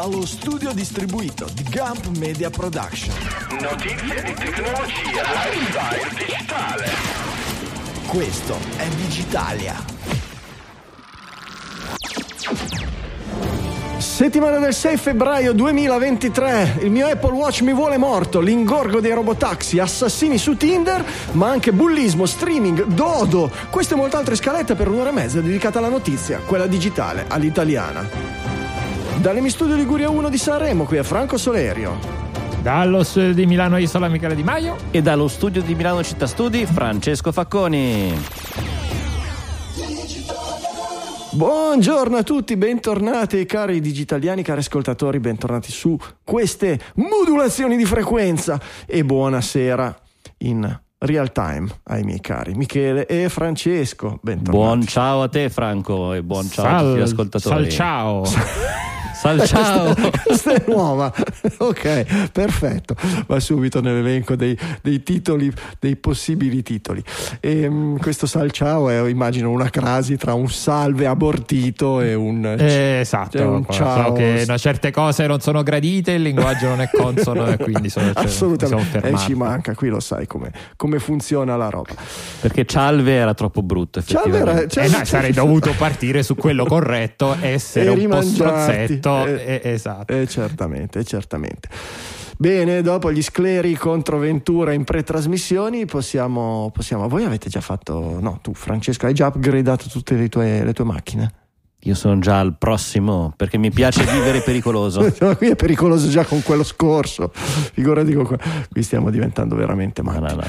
dallo studio distribuito di Gump Media Production. Notizie di tecnologia, lifestyle digitale. Questo è Digitalia. Settimana del 6 febbraio 2023, il mio Apple Watch mi vuole morto, l'ingorgo dei robotaxi, assassini su Tinder, ma anche bullismo, streaming, dodo, queste e molte altre scalette per un'ora e mezza dedicata alla notizia, quella digitale, all'italiana. Dalle mi studio Liguria 1 di Sanremo, qui è Franco Solerio. Dallo studio di Milano Isola Michele Di Maio. E dallo studio di Milano Città Studi, Francesco Facconi. Buongiorno a tutti, bentornati cari digitaliani, cari ascoltatori, bentornati su queste modulazioni di frequenza e buonasera in real time ai miei cari Michele e Francesco. Bentornati. Buon ciao a te Franco e buon ciao a tutti gli ascoltatori. Sal ciao. Sal ciao. Questa è nuova. Ok, perfetto. Va subito nell'elenco dei, dei titoli, dei possibili titoli. E, um, questo sal ciao è, immagino, una crasi tra un salve abortito e un. Eh, esatto. un ciao. So che no, certe cose non sono gradite, il linguaggio non è consono e quindi sono, cioè, Assolutamente. E ci manca, qui lo sai come, come funziona la roba. Perché cialve era troppo brutto. Cialve era, cialve, eh no, sarei dovuto partire su quello corretto, essere un po' strozzetto eh, eh, esatto. Eh, certamente, certamente. Bene, dopo gli scleri contro Ventura in pretrasmissioni possiamo, possiamo... Voi avete già fatto... No, tu Francesco hai già upgradato tutte le tue, le tue macchine? Io sono già al prossimo perché mi piace vivere pericoloso. no, qui è pericoloso già con quello scorso. Figurati con quello. Qui stiamo diventando veramente matti. No, no, no.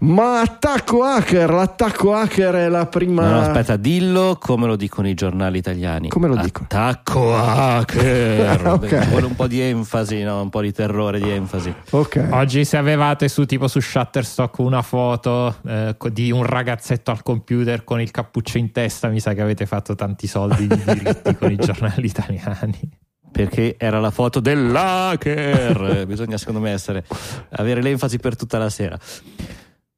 Ma attacco hacker, l'attacco hacker è la prima. No, no, aspetta, dillo come lo dicono i giornali italiani. Come lo dico? Attacco hacker. okay. Vuole un po' di enfasi, no? un po' di terrore, di enfasi. Ok. Oggi, se avevate su tipo su Shutterstock una foto eh, di un ragazzetto al computer con il cappuccio in testa, mi sa che avete fatto tanti soldi di diritti con i giornali italiani perché era la foto dell'hacker. Bisogna, secondo me, essere, avere l'enfasi per tutta la sera.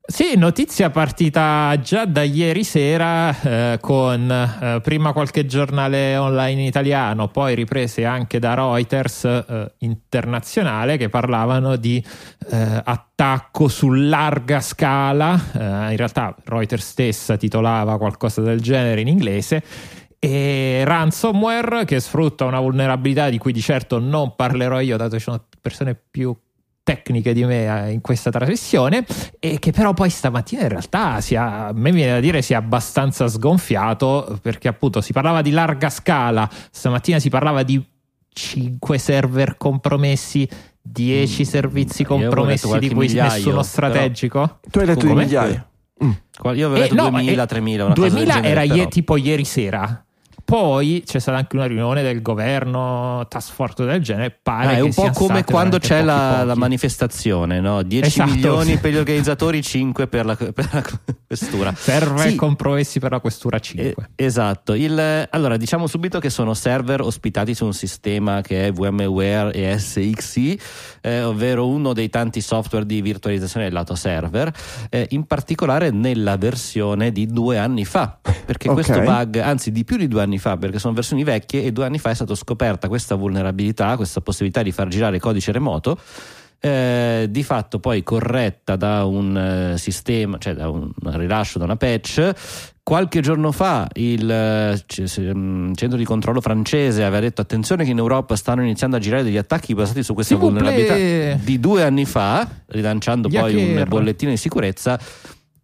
Sì, notizia partita già da ieri sera eh, con eh, prima qualche giornale online italiano, poi riprese anche da Reuters eh, internazionale che parlavano di eh, attacco su larga scala. Eh, in realtà Reuters stessa titolava qualcosa del genere in inglese e ransomware che sfrutta una vulnerabilità di cui di certo non parlerò io dato che sono persone più tecniche di me eh, in questa trasmissione e che però poi stamattina in realtà si ha, a me viene da dire si è abbastanza sgonfiato perché appunto si parlava di larga scala stamattina si parlava di 5 server compromessi 10 mm, servizi compromessi di cui migliaio, nessuno strategico. Però... tu hai detto di migliaia. Mm. io avevo detto eh, no, 2000 3000 2000 era ie, tipo ieri sera poi c'è stata anche una riunione del governo, task force del genere. Pare ah, è un po' come quando c'è la, pochi. la, manifestazione, no? 10 esatto, milioni sì. per gli organizzatori, 5 per la, per la questura. Serve sì. compromessi per la questura 5. Eh, esatto. Il, allora, diciamo subito che sono server ospitati su un sistema che è VMware e SXI, eh, ovvero uno dei tanti software di virtualizzazione del lato server, eh, in particolare nella versione di due anni fa. Perché okay. questo bug, anzi di più di due anni fa, perché sono versioni vecchie e due anni fa è stata scoperta questa vulnerabilità, questa possibilità di far girare codice remoto. Eh, di fatto poi corretta da un eh, sistema, cioè da un rilascio, da una patch. Qualche giorno fa il eh, mm, centro di controllo francese aveva detto attenzione che in Europa stanno iniziando a girare degli attacchi basati su questa vulnerabilità di due anni fa, rilanciando poi un bollettino di sicurezza.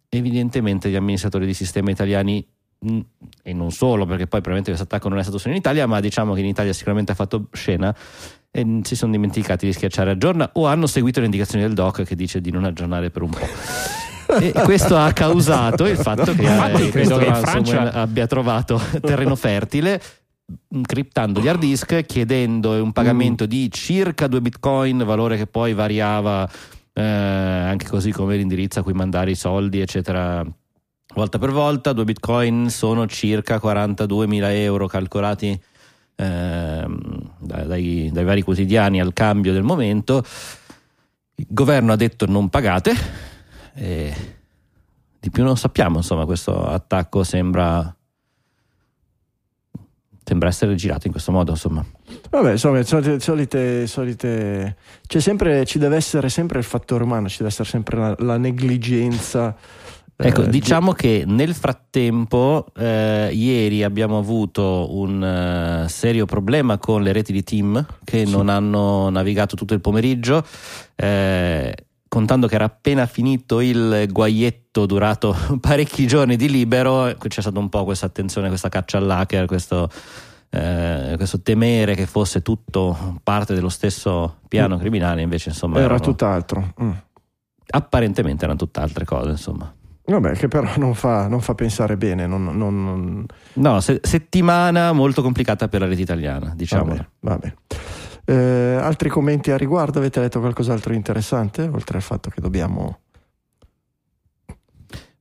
Evidentemente gli amministratori di sistema italiani e non solo, perché poi probabilmente questo attacco non è stato solo in Italia, ma diciamo che in Italia sicuramente ha fatto scena e si sono dimenticati di schiacciare aggiorna o hanno seguito le indicazioni del doc che dice di non aggiornare per un po'. e questo ha causato il fatto che, eh, credo che Francia... abbia trovato terreno fertile criptando gli hard disk chiedendo un pagamento mm. di circa 2 bitcoin valore che poi variava eh, anche così come l'indirizzo a cui mandare i soldi eccetera volta per volta, due bitcoin sono circa 42.000 euro calcolati eh, dai, dai, vari quotidiani al cambio del momento. Il governo ha detto non pagate, e di più non sappiamo, insomma questo attacco sembra, sembra essere girato in questo modo. Insomma. Vabbè, insomma, solite, solite, sempre, ci deve essere sempre il fattore umano, ci deve essere sempre la, la negligenza. Ecco, eh, diciamo che nel frattempo, eh, ieri abbiamo avuto un eh, serio problema con le reti di team che Sì. non hanno navigato tutto il pomeriggio. eh, contando che era appena finito il guaietto durato parecchi giorni di libero, c'è stata un po' questa attenzione, questa caccia all'hacker, questo, eh, questo temere che fosse tutto parte dello stesso piano Mm. criminale, invece insomma era erano- tutt'altro. Mm. apparentemente erano tutt'altre cose, insomma. Vabbè, che però non fa, non fa pensare bene. Non, non- No, se- settimana molto complicata per la rete italiana, diciamo. Vabbè, vabbè. Eh, altri commenti a riguardo? Avete letto qualcos'altro di interessante? Oltre al fatto che dobbiamo.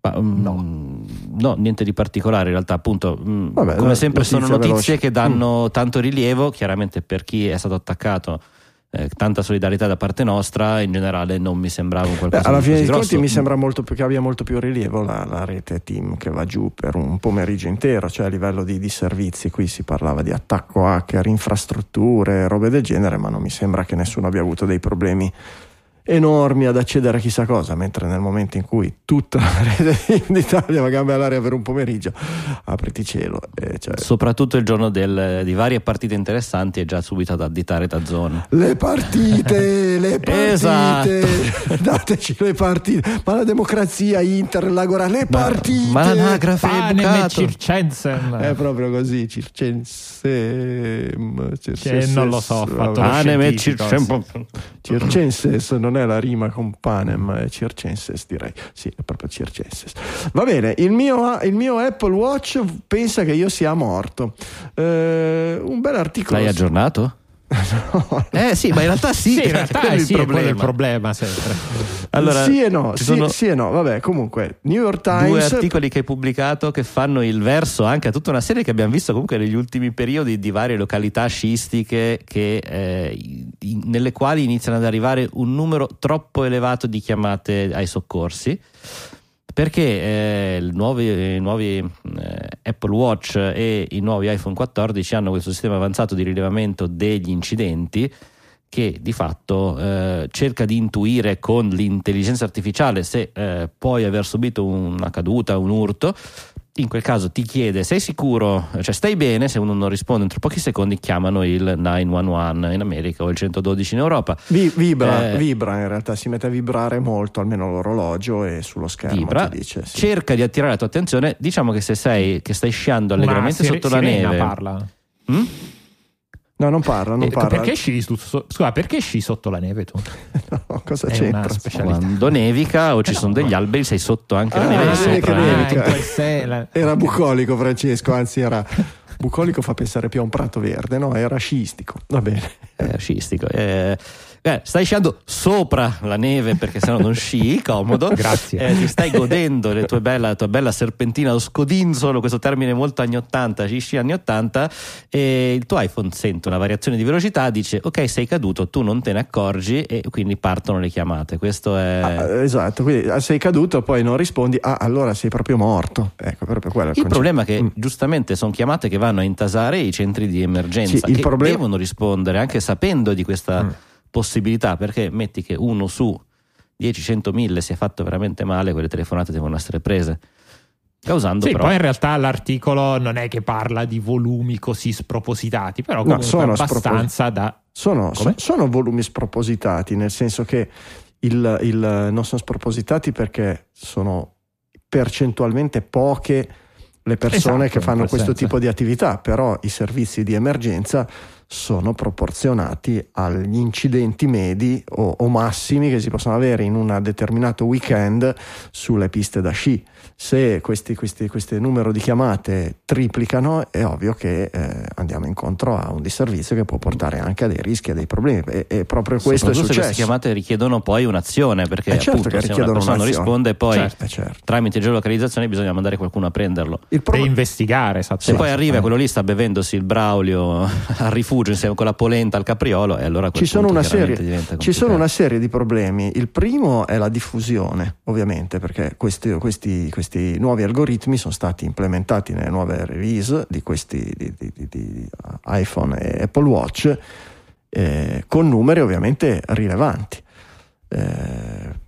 Ma, mm, no, niente di particolare in realtà, appunto, mm, Vabbè, come sempre sono notizie veloce. che danno tanto rilievo, chiaramente per chi è stato attaccato. Eh, tanta solidarietà da parte nostra, in generale non mi sembrava un Beh, qualcosa alla di fine dei grosso. conti mi sembra molto più, che abbia molto più rilievo la, la rete team che va giù per un pomeriggio intero, cioè a livello di, di servizi. Qui si parlava di attacco hacker, infrastrutture, robe del genere, ma non mi sembra che nessuno abbia avuto dei problemi enormi ad accedere a chissà cosa, mentre nel momento in cui tutta la rete d'Italia va gambe all'aria per un pomeriggio, apriti cielo. eh, cioè, Soprattutto il giorno del- di varie partite interessanti è già subito ad additare da zone. Le partite, le partite, Esatto. dateci le partite. Ma la democrazia, Inter, l'Agora, le partite. Ma l'anagrafe è Panem e. Circensen. È proprio così, circensem. Che non lo so, ho fatto Panem e Circenses. Circenses non è la rima con panem, è circenses direi. Sì, è proprio circenses. Va bene, il mio, il mio Apple Watch pensa che io sia morto. Eh, un bel articolo. L'hai aggiornato? Eh sì, ma in realtà sì, Sì, in realtà quello è il sì, è quello problema. il problema sempre. Allora, sì e no, sì, sì e no. Vabbè, comunque, New York due Times. articoli che hai pubblicato che fanno il verso anche a tutta una serie che abbiamo visto comunque negli ultimi periodi di varie località sciistiche che, eh, in- nelle quali iniziano ad arrivare un numero troppo elevato di chiamate ai soccorsi perché eh, i nuovi, i nuovi, eh, Apple Watch e i nuovi iPhone 14 hanno questo sistema avanzato di rilevamento degli incidenti che di fatto eh, cerca di intuire con l'intelligenza artificiale se eh, puoi aver subito una caduta, un urto. In quel caso ti chiede sei sicuro, cioè stai bene, se uno non risponde entro pochi secondi chiamano il 911 in America o il 112 in Europa. Vi- vibra, Eh, vibra in realtà, si mette a vibrare molto, almeno l'orologio e sullo schermo Vibra, ti dice. sì. cerca di attirare la tua attenzione. Diciamo che se sei che stai sciando allegramente sire- sotto la neve, parla. Mm? No, non parla, non Eh, parla. perché sci scusa, perché sci sotto la neve tu? No, cosa È c'entra? quando nevica o ci sono degli alberi, sei sotto anche la Ah, neve la neve sopra. che eh. nevica. la- Era bucolico Francesco, anzi era bucolico fa pensare più a un prato verde, no? Era sciistico. Va bene. Eh, sciistico. Eh, eh, stai sciando sopra la neve perché sennò non sci, comodo. Grazie. Eh, ti stai godendo le tue bella, la tua bella serpentina, lo scodinzolo, questo termine molto anni 80, ci sci anni 80, e il tuo iPhone sente una variazione di velocità, dice ok sei caduto, tu non te ne accorgi e quindi partono le chiamate. Questo è... Ah, esatto, quindi ah, sei caduto, poi non rispondi, ah, allora sei proprio morto. Ecco, proprio quello Il concetto. problema è che Mm. giustamente sono chiamate che vanno a intasare i centri di emergenza Sì, il che problema- devono rispondere anche sapendo di questa Mm. Possibilità perché metti che uno su 10, 100, 1000 si è fatto veramente male, quelle telefonate devono essere prese. Causando Sì, però poi in realtà l'articolo non è che parla di volumi così spropositati, però No, comunque sono abbastanza da... Sono, so- sono volumi spropositati, nel senso che il- il- non sono spropositati perché sono percentualmente poche le persone Esatto, che fanno questo senso. tipo di attività, però i servizi di emergenza sono proporzionati agli incidenti medi o, o massimi che si possono avere in un determinato weekend sulle piste da sci. Se questi, questi, questi numero di chiamate triplicano, è ovvio che eh, andiamo incontro a un disservizio che può portare anche a dei rischi e dei problemi. E, e proprio questo è soprattutto se queste successo. chiamate richiedono poi un'azione perché Eh, certo appunto che se una richiedono persona non risponde poi Certo. Eh, certo. tramite geolocalizzazione bisogna mandare qualcuno a prenderlo. Il per problema investigare. esatto. Se poi arriva quello lì sta bevendosi il Braulio al rifugio rifugio insieme con la polenta al capriolo e allora ci sono, una serie, ci sono una serie di problemi. Il primo è la diffusione, ovviamente, perché questi, questi- questi nuovi algoritmi sono stati implementati nelle nuove release di questi di, di- di- di iPhone e Apple Watch eh, con numeri ovviamente rilevanti. Eh,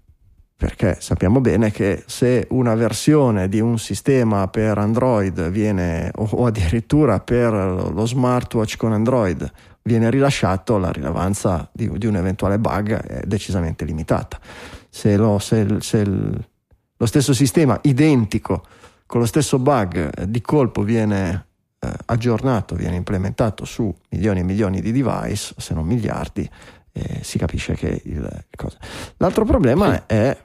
perché sappiamo bene che se una versione di un sistema per Android viene, o, addirittura per lo smartwatch con Android viene rilasciato, la rilevanza di, di un eventuale bug è decisamente limitata. Se, lo, se se lo stesso sistema identico con lo stesso bug di colpo viene eh, aggiornato, viene implementato su milioni e milioni di device, se non miliardi, eh, si capisce che il, il. L'altro problema Sì. è,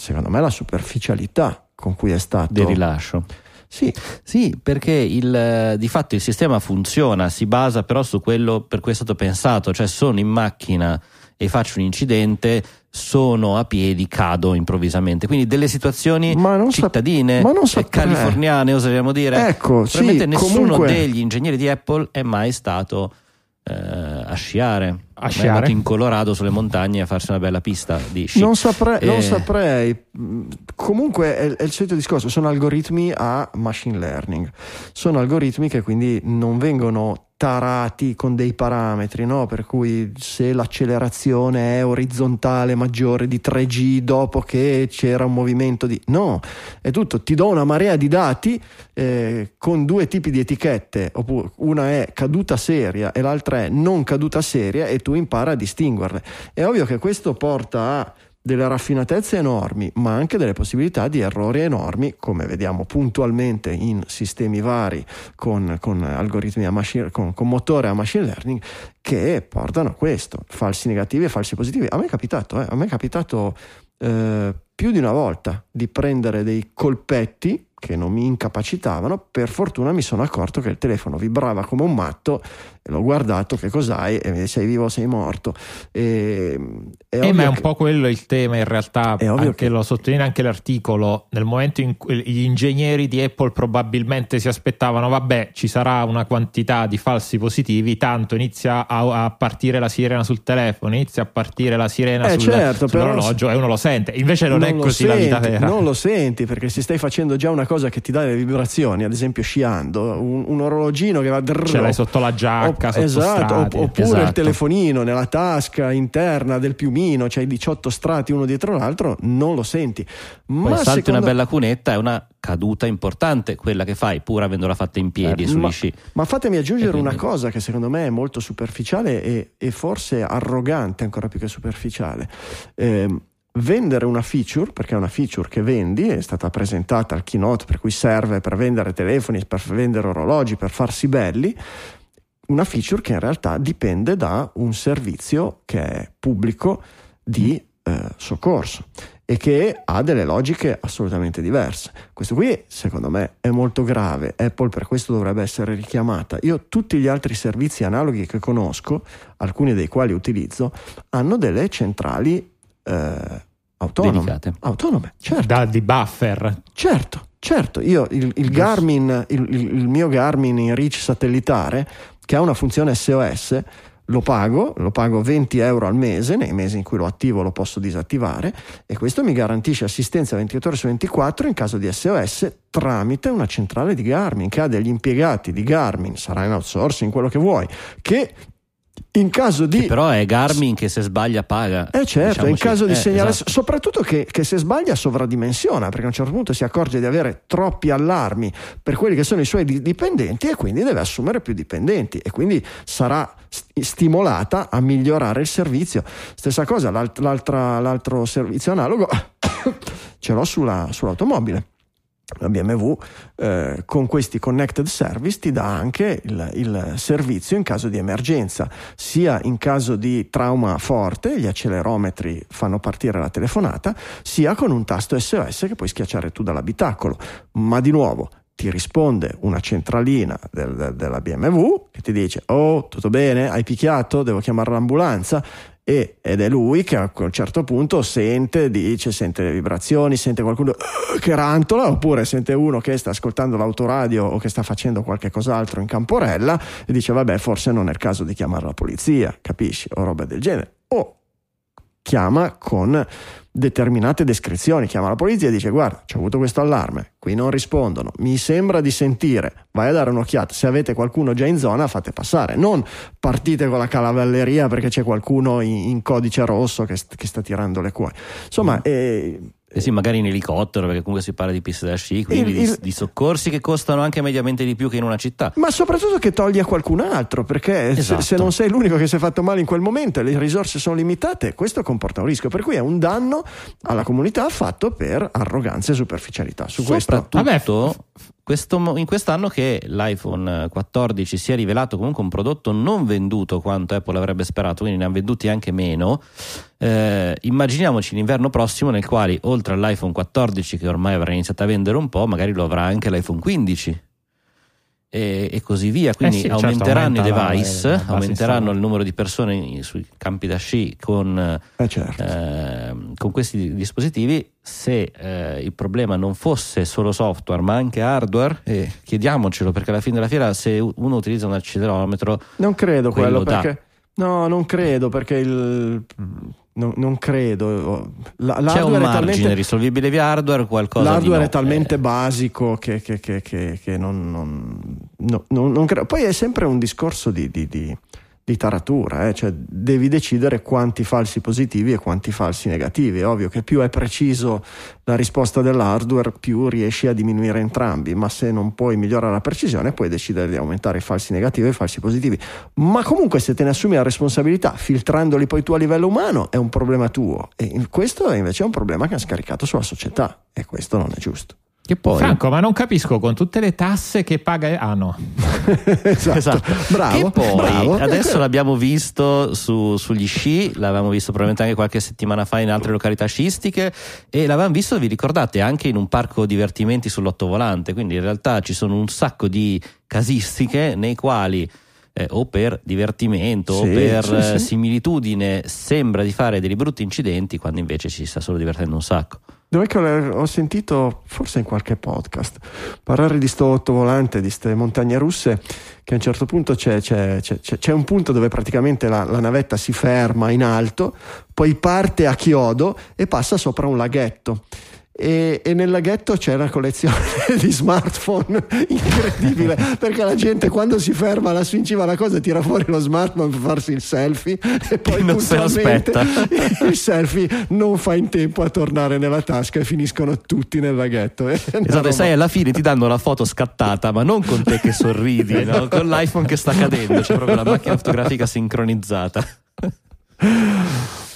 secondo me, la superficialità con cui è stato. del rilascio. Sì, Sì, perché il, eh, di fatto il sistema funziona, si basa però su quello per cui è stato pensato, cioè sono in macchina e faccio un incidente, sono a piedi, cado improvvisamente. Quindi delle situazioni Ma cittadine, ma saprei. californiane, oseremmo dire. Ecco, sì, nessuno comunque- degli ingegneri di Apple è mai stato eh, a sciare. A è sciare? andato in Colorado sulle montagne a farsi una bella pista di sci. Non saprei, non Eh, saprei. Comunque è, è il solito discorso, sono algoritmi a machine learning, sono algoritmi che quindi non vengono tarati con dei parametri, no? per cui se l'accelerazione è orizzontale maggiore di 3G dopo che c'era un movimento di... No, è tutto, ti do una marea di dati eh, con due tipi di etichette, oppure una è caduta seria e l'altra è non caduta seria e tu impara a distinguerle. È ovvio che questo porta a delle raffinatezze enormi, ma anche delle possibilità di errori enormi, come vediamo puntualmente in sistemi vari con, con algoritmi a machine, con, con motore a machine learning, che portano a questo, falsi negativi e falsi positivi. A me è capitato, eh, a me è capitato eh, più di una volta di prendere dei colpetti che non mi incapacitavano, per fortuna mi sono accorto che il telefono vibrava come un matto l'ho guardato che cos'hai e mi dice sei vivo o sei morto. E, è Eh, ma è un che- po' quello il tema in realtà, È anche che- lo sottolinea anche l'articolo, nel momento in cui gli ingegneri di Apple probabilmente si aspettavano, vabbè ci sarà una quantità di falsi positivi, tanto inizia a, a partire la sirena sul telefono, inizia a partire la sirena Eh, sul, certo, però- sull'orologio e uno lo sente, invece non, è lo così la vita senti, vera. Non lo senti perché se stai facendo già una cosa che ti dà le vibrazioni, ad esempio sciando, un, un orologino che va drrr, Ce l'hai sotto la giacca, sotto esatto, opp- oppure il Esatto. telefonino nella tasca interna del piumino, c'hai 18 strati uno dietro l'altro, non lo senti. Poi Ma salti secondo- una bella cunetta, è una caduta importante quella che fai, pur avendola fatta in piedi Eh, sugli ma, sci. ma fatemi aggiungere quindi- una cosa che secondo me è molto superficiale e, e forse arrogante ancora più che superficiale. Ehm, vendere una feature, perché è una feature che vendi, è stata presentata al keynote per cui serve per vendere telefoni, per vendere orologi, per farsi belli, una feature che in realtà dipende da un servizio che è pubblico di eh, soccorso e che ha delle logiche assolutamente diverse. Questo qui, secondo me, è molto grave. Apple per questo dovrebbe essere richiamata. Io tutti gli altri servizi analoghi che conosco, alcuni dei quali utilizzo, hanno delle centrali eh, autonome. Dedicate. Autonome, certo. Da, di buffer. Certo, certo, io il, il Garmin, il, il- il mio Garmin in reach satellitare che ha una funzione SOS, lo pago, lo pago 20 euro al mese, nei mesi in cui lo attivo lo posso disattivare e questo mi garantisce assistenza 24 ore su 24 in caso di SOS tramite una centrale di Garmin che ha degli impiegati di Garmin, sarà in outsourcing, quello che vuoi, che in caso di... Che però è Garmin che se sbaglia paga. Eh certo, in diciamoci. caso di Eh, segnale, esatto. soprattutto che, che se sbaglia sovradimensiona, perché a un certo punto si accorge di avere troppi allarmi per quelli che sono i suoi di- dipendenti e quindi deve assumere più dipendenti e quindi sarà st- stimolata a migliorare il servizio. Stessa cosa, l'altro servizio analogo ce l'ho sulla- sull'automobile. La BMW eh, con questi connected service ti dà anche il, il servizio in caso di emergenza, sia in caso di trauma forte, gli accelerometri fanno partire la telefonata, sia con un tasto SOS che puoi schiacciare tu dall'abitacolo. Ma di nuovo ti risponde una centralina del- del- della BMW che ti dice: Oh, tutto bene? Hai picchiato? Devo chiamare l'ambulanza? E- ed è lui che a un certo punto sente, dice, sente le vibrazioni, sente qualcuno "Uh", che rantola, oppure sente uno che sta ascoltando l'autoradio o che sta facendo qualche cos'altro in camporella e dice vabbè forse non è il caso di chiamare la polizia, capisci? O roba del genere. O chiama con determinate descrizioni, chiama la polizia e dice guarda c'è avuto questo allarme, qui non rispondono, mi sembra di sentire, vai a dare un'occhiata, se avete qualcuno già in zona fate passare, non partite con la calavelleria perché c'è qualcuno in, in codice rosso che, che sta tirando le cuoie. Insomma, eh, Eh sì, magari in elicottero, perché comunque si parla di piste da sci, quindi Il- di, il- di soccorsi che costano anche mediamente di più che in una città. Ma soprattutto che togli a qualcun altro, perché se- Esatto. se, non sei l'unico che si è fatto male in quel momento e le risorse sono limitate, questo comporta un rischio. Per cui è un danno alla comunità fatto per arroganza e superficialità. Su questo. Soprattutto questo in quest'anno che l'iPhone 14 si è rivelato comunque un prodotto non venduto quanto Apple avrebbe sperato, quindi ne ha venduti anche meno. Eh, immaginiamoci l'inverno prossimo nel quale oltre all'iPhone 14 che ormai avrà iniziato a vendere un po', magari lo avrà anche l'iPhone 15 e, e così via. Quindi sì, certo, aumenteranno aumenta i la- device, la base aumenteranno insomma. il numero di persone in- sui campi da sci con Eh, certo. Ehm, con questi dispositivi se eh, il problema non fosse solo software ma anche hardware e chiediamocelo perché alla fine della fiera se uno utilizza un accelerometro Non credo quello, quello perché. No, non credo perché il. no- non credo. La- c'è un margine talmente- risolvibile via hardware qualcosa di L'hardware no. è talmente Eh, basico che, che- che- che- che non, non- no- non- non credo. Poi è sempre un discorso di, di- di- di taratura, eh, cioè devi decidere quanti falsi positivi e quanti falsi negativi. È ovvio che più è preciso la risposta dell'hardware, più riesci a diminuire entrambi, ma se non puoi migliorare la precisione, puoi decidere di aumentare i falsi negativi e i falsi positivi. Ma comunque, se te ne assumi la responsabilità, filtrandoli poi tu a livello umano, è un problema tuo. E questo invece è un problema che ha scaricato sulla società, e questo non è giusto. Che poi Franco, ma non capisco con tutte le tasse che paga. Ah no, esatto. Esatto. Bravo. Che poi bravo. adesso l'abbiamo visto su- sugli sci, l'avevamo visto probabilmente anche qualche settimana fa in altre località sciistiche e l'avevamo visto, vi ricordate, anche in un parco divertimenti sull'ottovolante. Quindi in realtà ci sono un sacco di casistiche nei quali eh, o per divertimento o Sì, per sì, eh, sì. similitudine sembra di fare dei brutti incidenti quando invece ci sta solo divertendo un sacco. Dov'è che ho sentito, forse in qualche podcast, parlare di sto ottovolante, di queste montagne russe, che a un certo punto c'è, c'è- c'è- c'è- c'è un punto dove praticamente la, la navetta si ferma in alto, poi parte a chiodo e passa sopra un laghetto. E, e nel laghetto c'è una collezione di smartphone incredibile perché la gente quando si ferma lassù in cima alla cosa tira fuori lo smartphone per farsi il selfie e poi Non se aspetta. il selfie non fa in tempo a tornare nella tasca e finiscono tutti nel laghetto. Esatto, e sai, alla fine ti danno la foto scattata, ma non con te che sorridi, no? con l'iPhone che sta cadendo, c'è proprio la macchina fotografica sincronizzata.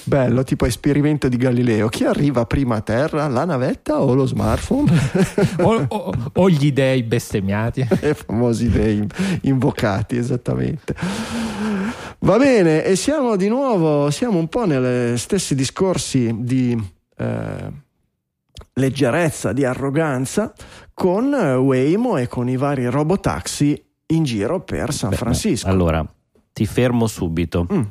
Bello, tipo esperimento di Galileo. Chi arriva prima a terra, la navetta o lo smartphone? o, o- o gli dei bestemmiati. I famosi dei invocati, esattamente. Va bene, e siamo di nuovo, siamo un po' negli stessi discorsi di eh, leggerezza, di arroganza con eh, Waymo e con i vari robotaxi in giro per San Beh, Francisco. Allora, ti fermo subito. Mm.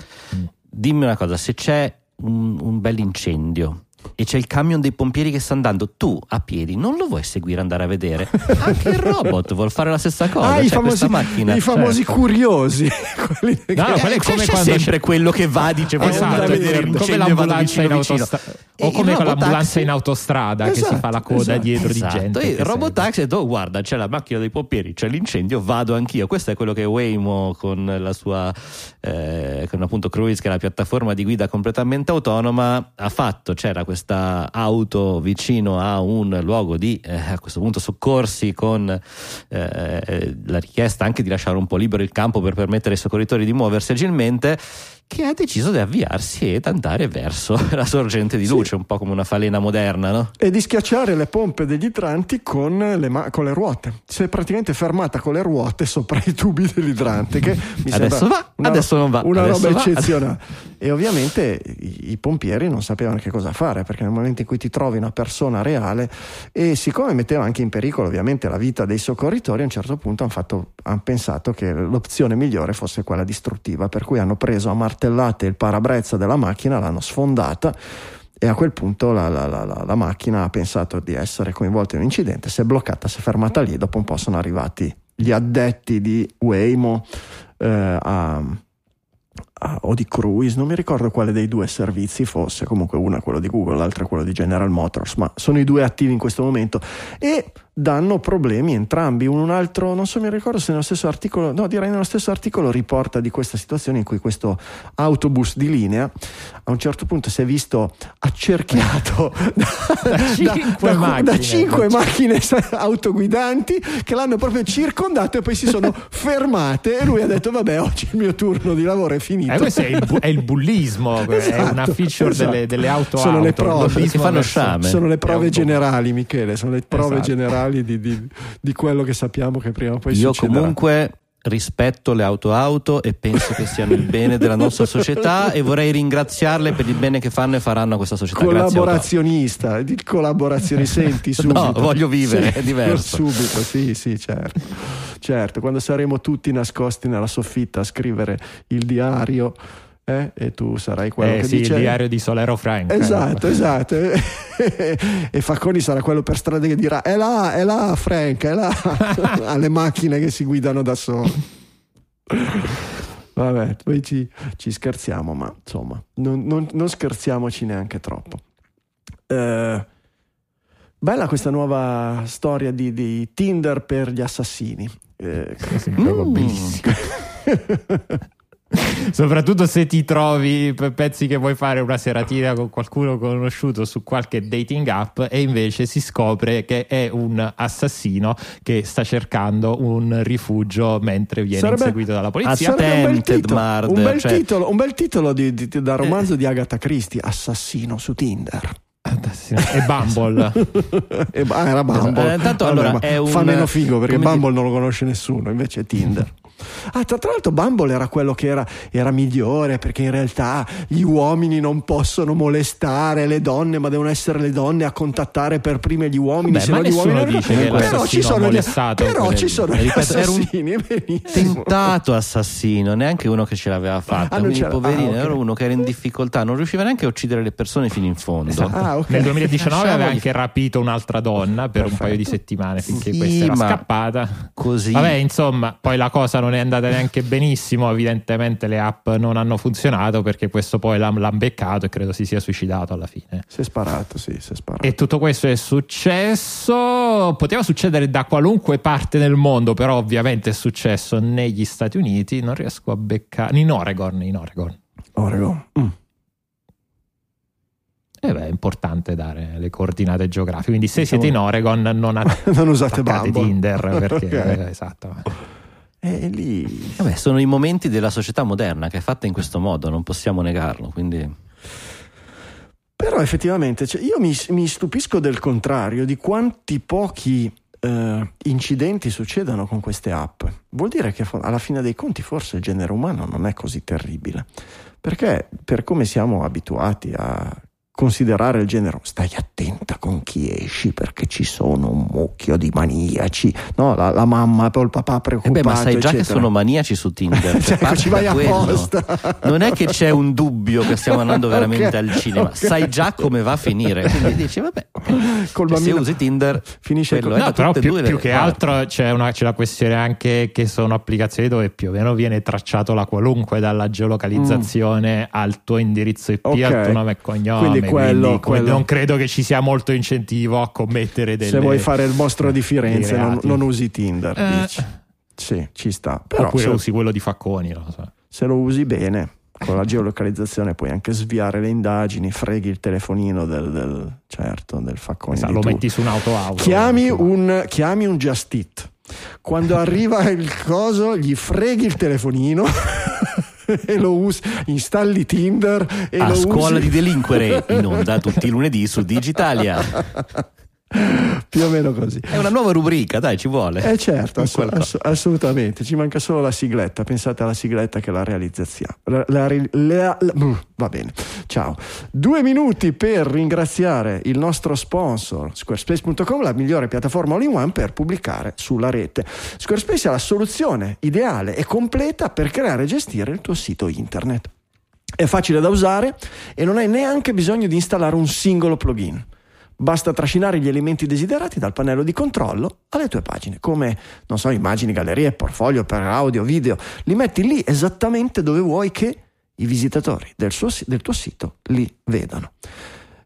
Dimmi una cosa, se c'è un, un bel incendio e c'è il camion dei pompieri che sta andando, tu a piedi non lo vuoi seguire andare a vedere? Anche il robot vuol fare la stessa cosa. Ah, i famosi, macchina. i famosi certo. curiosi. quelli che- No, quello è Eh, come c'è quando sempre quello che va dice voglio Esatto, andare a vedere come l'ambulanza vicino in autostrada o come l'ambulanza in autostrada che si Esatto, fa la coda esatto, dietro Esatto, di gente. e il che robotaxi ha detto guarda c'è la macchina dei pompieri c'è l'incendio vado anch'io questo è quello che Waymo con la sua eh, con appunto Cruise che è la piattaforma di guida completamente autonoma ha fatto c'era questa auto vicino a un luogo di eh, a questo punto soccorsi con eh, la richiesta anche di lasciare un po' libero il campo per permettere ai soccorritori di muoversi agilmente che ha deciso di avviarsi ed andare verso la sorgente di luce un po' come una falena moderna no? e di schiacciare le pompe degli idranti con le, ma- con le ruote. Si è praticamente fermata con le ruote sopra i tubi dell'idrante. Che mi Adesso sembra va, una, adesso non va, Una adesso roba va. eccezionale. E ovviamente i, i pompieri non sapevano che cosa fare perché nel momento in cui ti trovi una persona reale e siccome metteva anche in pericolo ovviamente la vita dei soccorritori, a un certo punto hanno, fatto- hanno pensato che l'opzione migliore fosse quella distruttiva, per cui hanno preso a martellate il parabrezza della macchina, l'hanno sfondata e a quel punto la, la, la, la, macchina ha pensato di essere coinvolta in un incidente, si è bloccata, si è fermata lì, dopo un po' sono arrivati gli addetti di Waymo eh, a, a, o di Cruise, non mi ricordo quale dei due servizi fosse, comunque uno è quello di Google, l'altro è quello di General Motors, ma sono i due attivi in questo momento. E danno problemi entrambi. Un altro, non so, mi ricordo se nello stesso articolo, no, direi nello stesso articolo riporta di questa situazione in cui questo autobus di linea a un certo punto si è visto accerchiato da, da, cinque, da, macchine, da cinque macchine autoguidanti che l'hanno proprio circondato e poi si sono fermate e lui ha detto vabbè oggi il mio turno di lavoro è finito. Eh, questo è il, bu- è il bullismo, esatto, è una feature esatto. delle, delle, auto sono auto, le prove, si fanno sciame. Sono le prove generali Michele, sono le prove esatto. generali generali di, di, di, quello che sappiamo che prima o poi Io succederà. comunque rispetto le auto auto e penso che siano il bene della nostra società e vorrei ringraziarle per il bene che fanno e faranno a questa società. Collaborazionista, il collaborazioni, senti subito. No, voglio vivere, sì, è diverso. Subito, sì, sì, certo. certo, quando saremo tutti nascosti nella soffitta a scrivere il diario eh? e tu sarai quello eh, che sì, dice. il diario di Solero Frank. Esatto esatto. E Facconi sarà quello per strada che dirà è là è là Frank è là. Alle macchine che si guidano da soli vabbè poi ci, ci, scherziamo ma insomma non, non, non scherziamoci neanche troppo. Eh, bella questa nuova storia di, di Tinder per gli assassini. Eh, mm. bellissimo Soprattutto se ti trovi pezzi che vuoi fare una seratina con qualcuno conosciuto su qualche dating app e invece si scopre che è un assassino che sta cercando un rifugio mentre viene Sarebbe, inseguito dalla polizia. Sarebbe un bel titolo, un bel cioè... titolo, un bel titolo di, di, di, da romanzo eh. di Agatha Christie, Assassino su Tinder. E Bumble e, ah, era Bumble. Eh, tanto, allora, allora un, fa meno figo perché Bumble non lo conosce nessuno, invece è Tinder. Ah, tra, l'altro Bumble era quello che era, era, migliore perché in realtà gli uomini non possono molestare le donne, ma devono essere le donne a contattare per prime gli uomini. Beh, ma gli uomini dice che però ci sono gli, però ci sono gli assassini. Era un tentato assassino, neanche uno che ce l'aveva fatta. Ah, quindi poverino, ah, okay. era uno che era in difficoltà, non riusciva neanche a uccidere le persone fino in fondo. Esatto. Ah, okay. Nel 2019 aveva anche rapito un'altra donna per Perfetto. un paio di settimane finché sì, questa era scappata. Così. Vabbè, insomma, poi la cosa non è andata neanche benissimo. Evidentemente le app non hanno funzionato perché questo poi l'ha, l'ha beccato e credo si sia suicidato alla fine. Si è sparato, sì, si è sparato. E tutto questo è successo. Poteva succedere da qualunque parte del mondo, però ovviamente è successo negli Stati Uniti. Non riesco a beccare. In Oregon, in Oregon. Oregon. Mm. Eh beh, è importante dare le coordinate geografiche. Quindi, se diciamo... siete in Oregon, non, non usate Bumble. Tinder perché okay. esatto. E lì... Vabbè, sono i momenti della società moderna che è fatta in questo modo, non possiamo negarlo. Quindi... Però effettivamente cioè, io mi, mi, stupisco del contrario, di quanti pochi eh, incidenti succedano con queste app. Vuol dire che alla fine dei conti forse il genere umano non è così terribile. Perché per come siamo abituati a considerare il genere stai attenta con chi esci perché ci sono un mucchio di maniaci. No, la, la mamma e il papà preoccupato eh beh, ma sai già che sono maniaci su Tinder cioè, ci vai apposta. Non è che c'è un dubbio che stiamo andando veramente okay, al cinema okay. sai già come va a finire. Quindi dici vabbè Col cioè, se usi Tinder finisce con... no, però più, più che altro c'è, una, c'è, la questione anche che sono applicazioni dove più o meno viene tracciato la qualunque dalla geolocalizzazione mm. al tuo indirizzo IP okay. al tuo nome e cognome. Quindi quello, quello, non credo che ci sia molto incentivo a commettere delle se vuoi fare il mostro di Firenze non, non, usi Tinder eh. dici. sì ci sta Però oppure se, usi quello di Facconi lo so. se lo usi bene con la geolocalizzazione puoi anche sviare le indagini, freghi il telefonino del, del certo, del faccone. Esatto, lo tu. metti su un'auto auto. Chiami un, chiami un Just Eat. Quando arriva il coso, gli freghi il telefonino e lo usi, installi Tinder e A scuola usi. di delinquere in onda tutti i lunedì su Digitalia. più o meno così. È una nuova rubrica, dai, ci vuole. Eh certo, ass- ass- assolutamente, ci manca solo la sigletta, pensate alla sigletta che la realizzazione. La, la, la, va bene, ciao. Due minuti per ringraziare il nostro sponsor squarespace.com, la migliore piattaforma all-in-one per pubblicare sulla rete. Squarespace è la soluzione ideale e completa per creare e gestire il tuo sito internet. È facile da usare e non hai neanche bisogno di installare un singolo plugin. Basta trascinare gli elementi desiderati dal pannello di controllo alle tue pagine, come, non so, immagini, gallerie, portfolio per audio, video. Li metti lì esattamente dove vuoi che i visitatori del, suo, del tuo sito li vedano.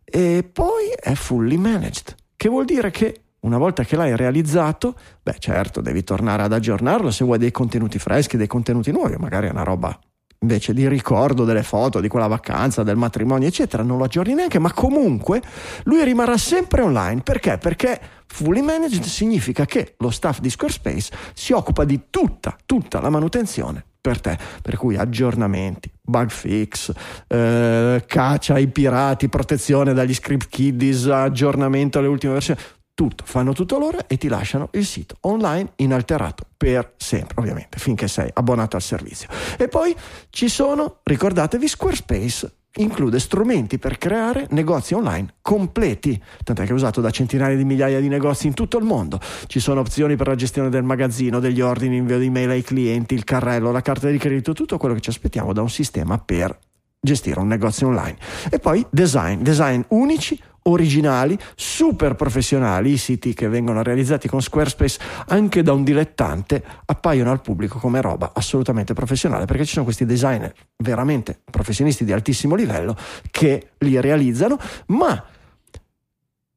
E poi è fully managed, che vuol dire che una volta che l'hai realizzato, beh certo devi tornare ad aggiornarlo se vuoi dei contenuti freschi, dei contenuti nuovi, magari è una roba invece di ricordo delle foto di quella vacanza, del matrimonio, eccetera, non lo aggiorni neanche, ma comunque lui rimarrà sempre online. Perché? Perché fully managed significa che lo staff di Squarespace si occupa di tutta, tutta la manutenzione per te, per cui aggiornamenti, bug fix, eh, caccia ai pirati, protezione dagli script kiddies, aggiornamento alle ultime versioni, tutto, fanno tutto loro e ti lasciano il sito online inalterato per sempre, ovviamente, finché sei abbonato al servizio. E poi ci sono, ricordatevi, Squarespace include strumenti per creare negozi online completi, tant'è che è usato da centinaia di migliaia di negozi in tutto il mondo. Ci sono opzioni per la gestione del magazzino, degli ordini, invio di email ai clienti, il carrello, la carta di credito, tutto quello che ci aspettiamo da un sistema per gestire un negozio online. E poi design, design unici, originali, super professionali, i siti che vengono realizzati con Squarespace anche da un dilettante appaiono al pubblico come roba assolutamente professionale perché ci sono questi designer veramente professionisti di altissimo livello che li realizzano, ma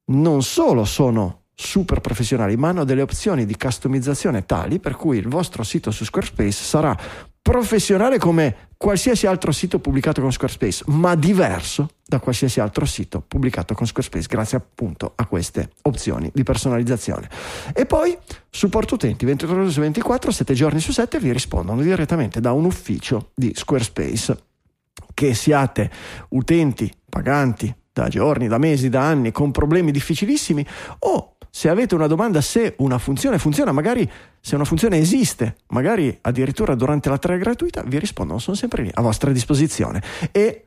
non solo sono super professionali, ma hanno delle opzioni di customizzazione tali per cui il vostro sito su Squarespace sarà professionale come qualsiasi altro sito pubblicato con Squarespace, ma diverso da qualsiasi altro sito pubblicato con Squarespace, grazie appunto a queste opzioni di personalizzazione. E poi supporto utenti 24 ore su 24, 7 giorni su 7 vi rispondono direttamente da un ufficio di Squarespace. Che siate utenti paganti da giorni, da mesi, da anni, con problemi difficilissimi o se avete una domanda se una funzione funziona, magari se una funzione esiste, magari addirittura durante la trial gratuita, vi rispondono, sono sempre lì a vostra disposizione. E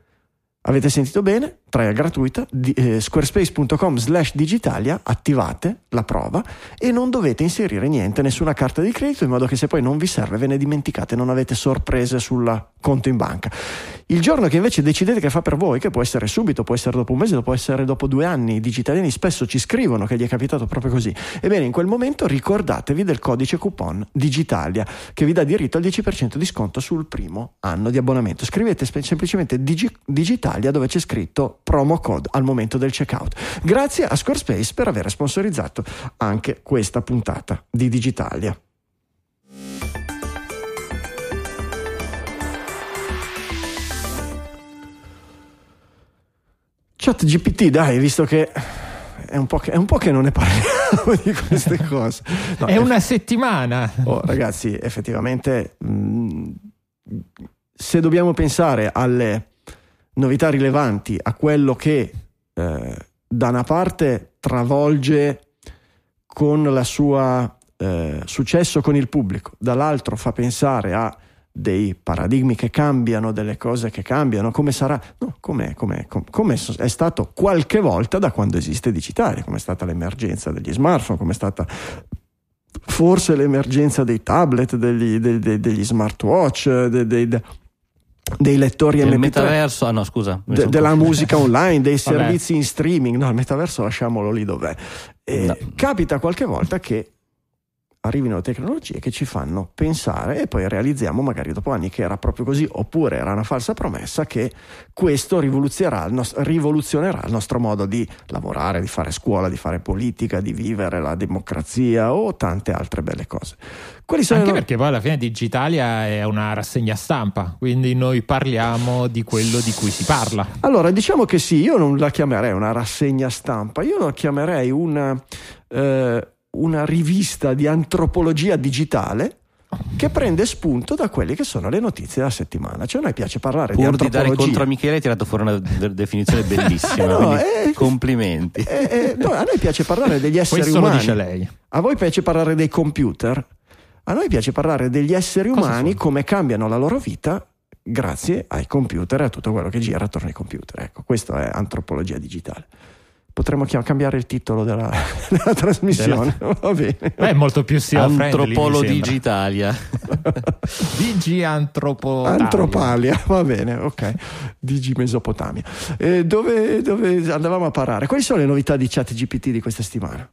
avete sentito bene? trial gratuita, di, eh, squarespace.com slash digitalia, attivate la prova e non dovete inserire niente, nessuna carta di credito, in modo che se poi non vi serve ve ne dimenticate, non avete sorprese sul conto in banca. Il giorno che invece decidete che fa per voi, che può essere subito, può essere dopo un mese, può essere dopo due anni, i digitaliani spesso ci scrivono che gli è capitato proprio così. Ebbene, in quel momento ricordatevi del codice coupon Digitalia che vi dà diritto al 10% di sconto sul primo anno di abbonamento. Scrivete semplicemente Digi- Digitalia dove c'è scritto promo code al momento del checkout. Grazie a Squarespace per aver sponsorizzato anche questa puntata di Digitalia. Chat GPT, dai, visto che è un, che è un po' che, non ne parliamo di queste cose. No, è una settimana. Oh, ragazzi, effettivamente, mh, mm, se dobbiamo pensare alle novità rilevanti a quello che eh, da una parte travolge con la sua eh, successo con il pubblico, dall'altro fa pensare a dei paradigmi che cambiano, delle cose che cambiano, come sarà, no, come, come, come è stato qualche volta da quando esiste digitale, come è stata l'emergenza degli smartphone, come è stata forse l'emergenza dei tablet, degli, degli, degli smartwatch, dei, dei, dei lettori il MP3 metaverso, ah no scusa de, della musica online dei servizi in streaming. No il metaverso lasciamolo lì dov'è. No. capita qualche volta che arrivino tecnologie che ci fanno pensare e poi realizziamo magari dopo anni che era proprio così oppure era una falsa promessa che questo rivoluzionerà il, nostro, rivoluzionerà il nostro modo di lavorare, di fare scuola, di fare politica, di vivere la democrazia o tante altre belle cose. Quali sono Anche no... perché poi alla fine Digitalia è una rassegna stampa, quindi noi parliamo di quello di cui si parla. Allora, diciamo che sì, io non la chiamerei una rassegna stampa, io la chiamerei una... Eh, una rivista di antropologia digitale che prende spunto da quelle che sono le notizie della settimana. Cioè, a noi piace parlare Pur di antropologia. di dare contro a Michele, hai tirato fuori una de- definizione bellissima. no, eh, complimenti. Eh, eh, no, a noi piace parlare degli esseri Questo umani. Lo dice lei. A voi piace parlare dei computer. A noi piace parlare degli esseri Cosa umani, sono? come cambiano la loro vita grazie ai computer e a tutto quello che gira attorno ai computer. Ecco, questo è antropologia digitale. Potremmo chiam- cambiare il titolo della, della trasmissione. Va bene. Beh, è molto più friendly, Antropolo. Digitalia. DG Antropotalia. Antropalia, va bene, ok. Digi Mesopotamia. Eh, dove, dove andavamo a parare? Quali sono le novità di chat GPT di questa settimana?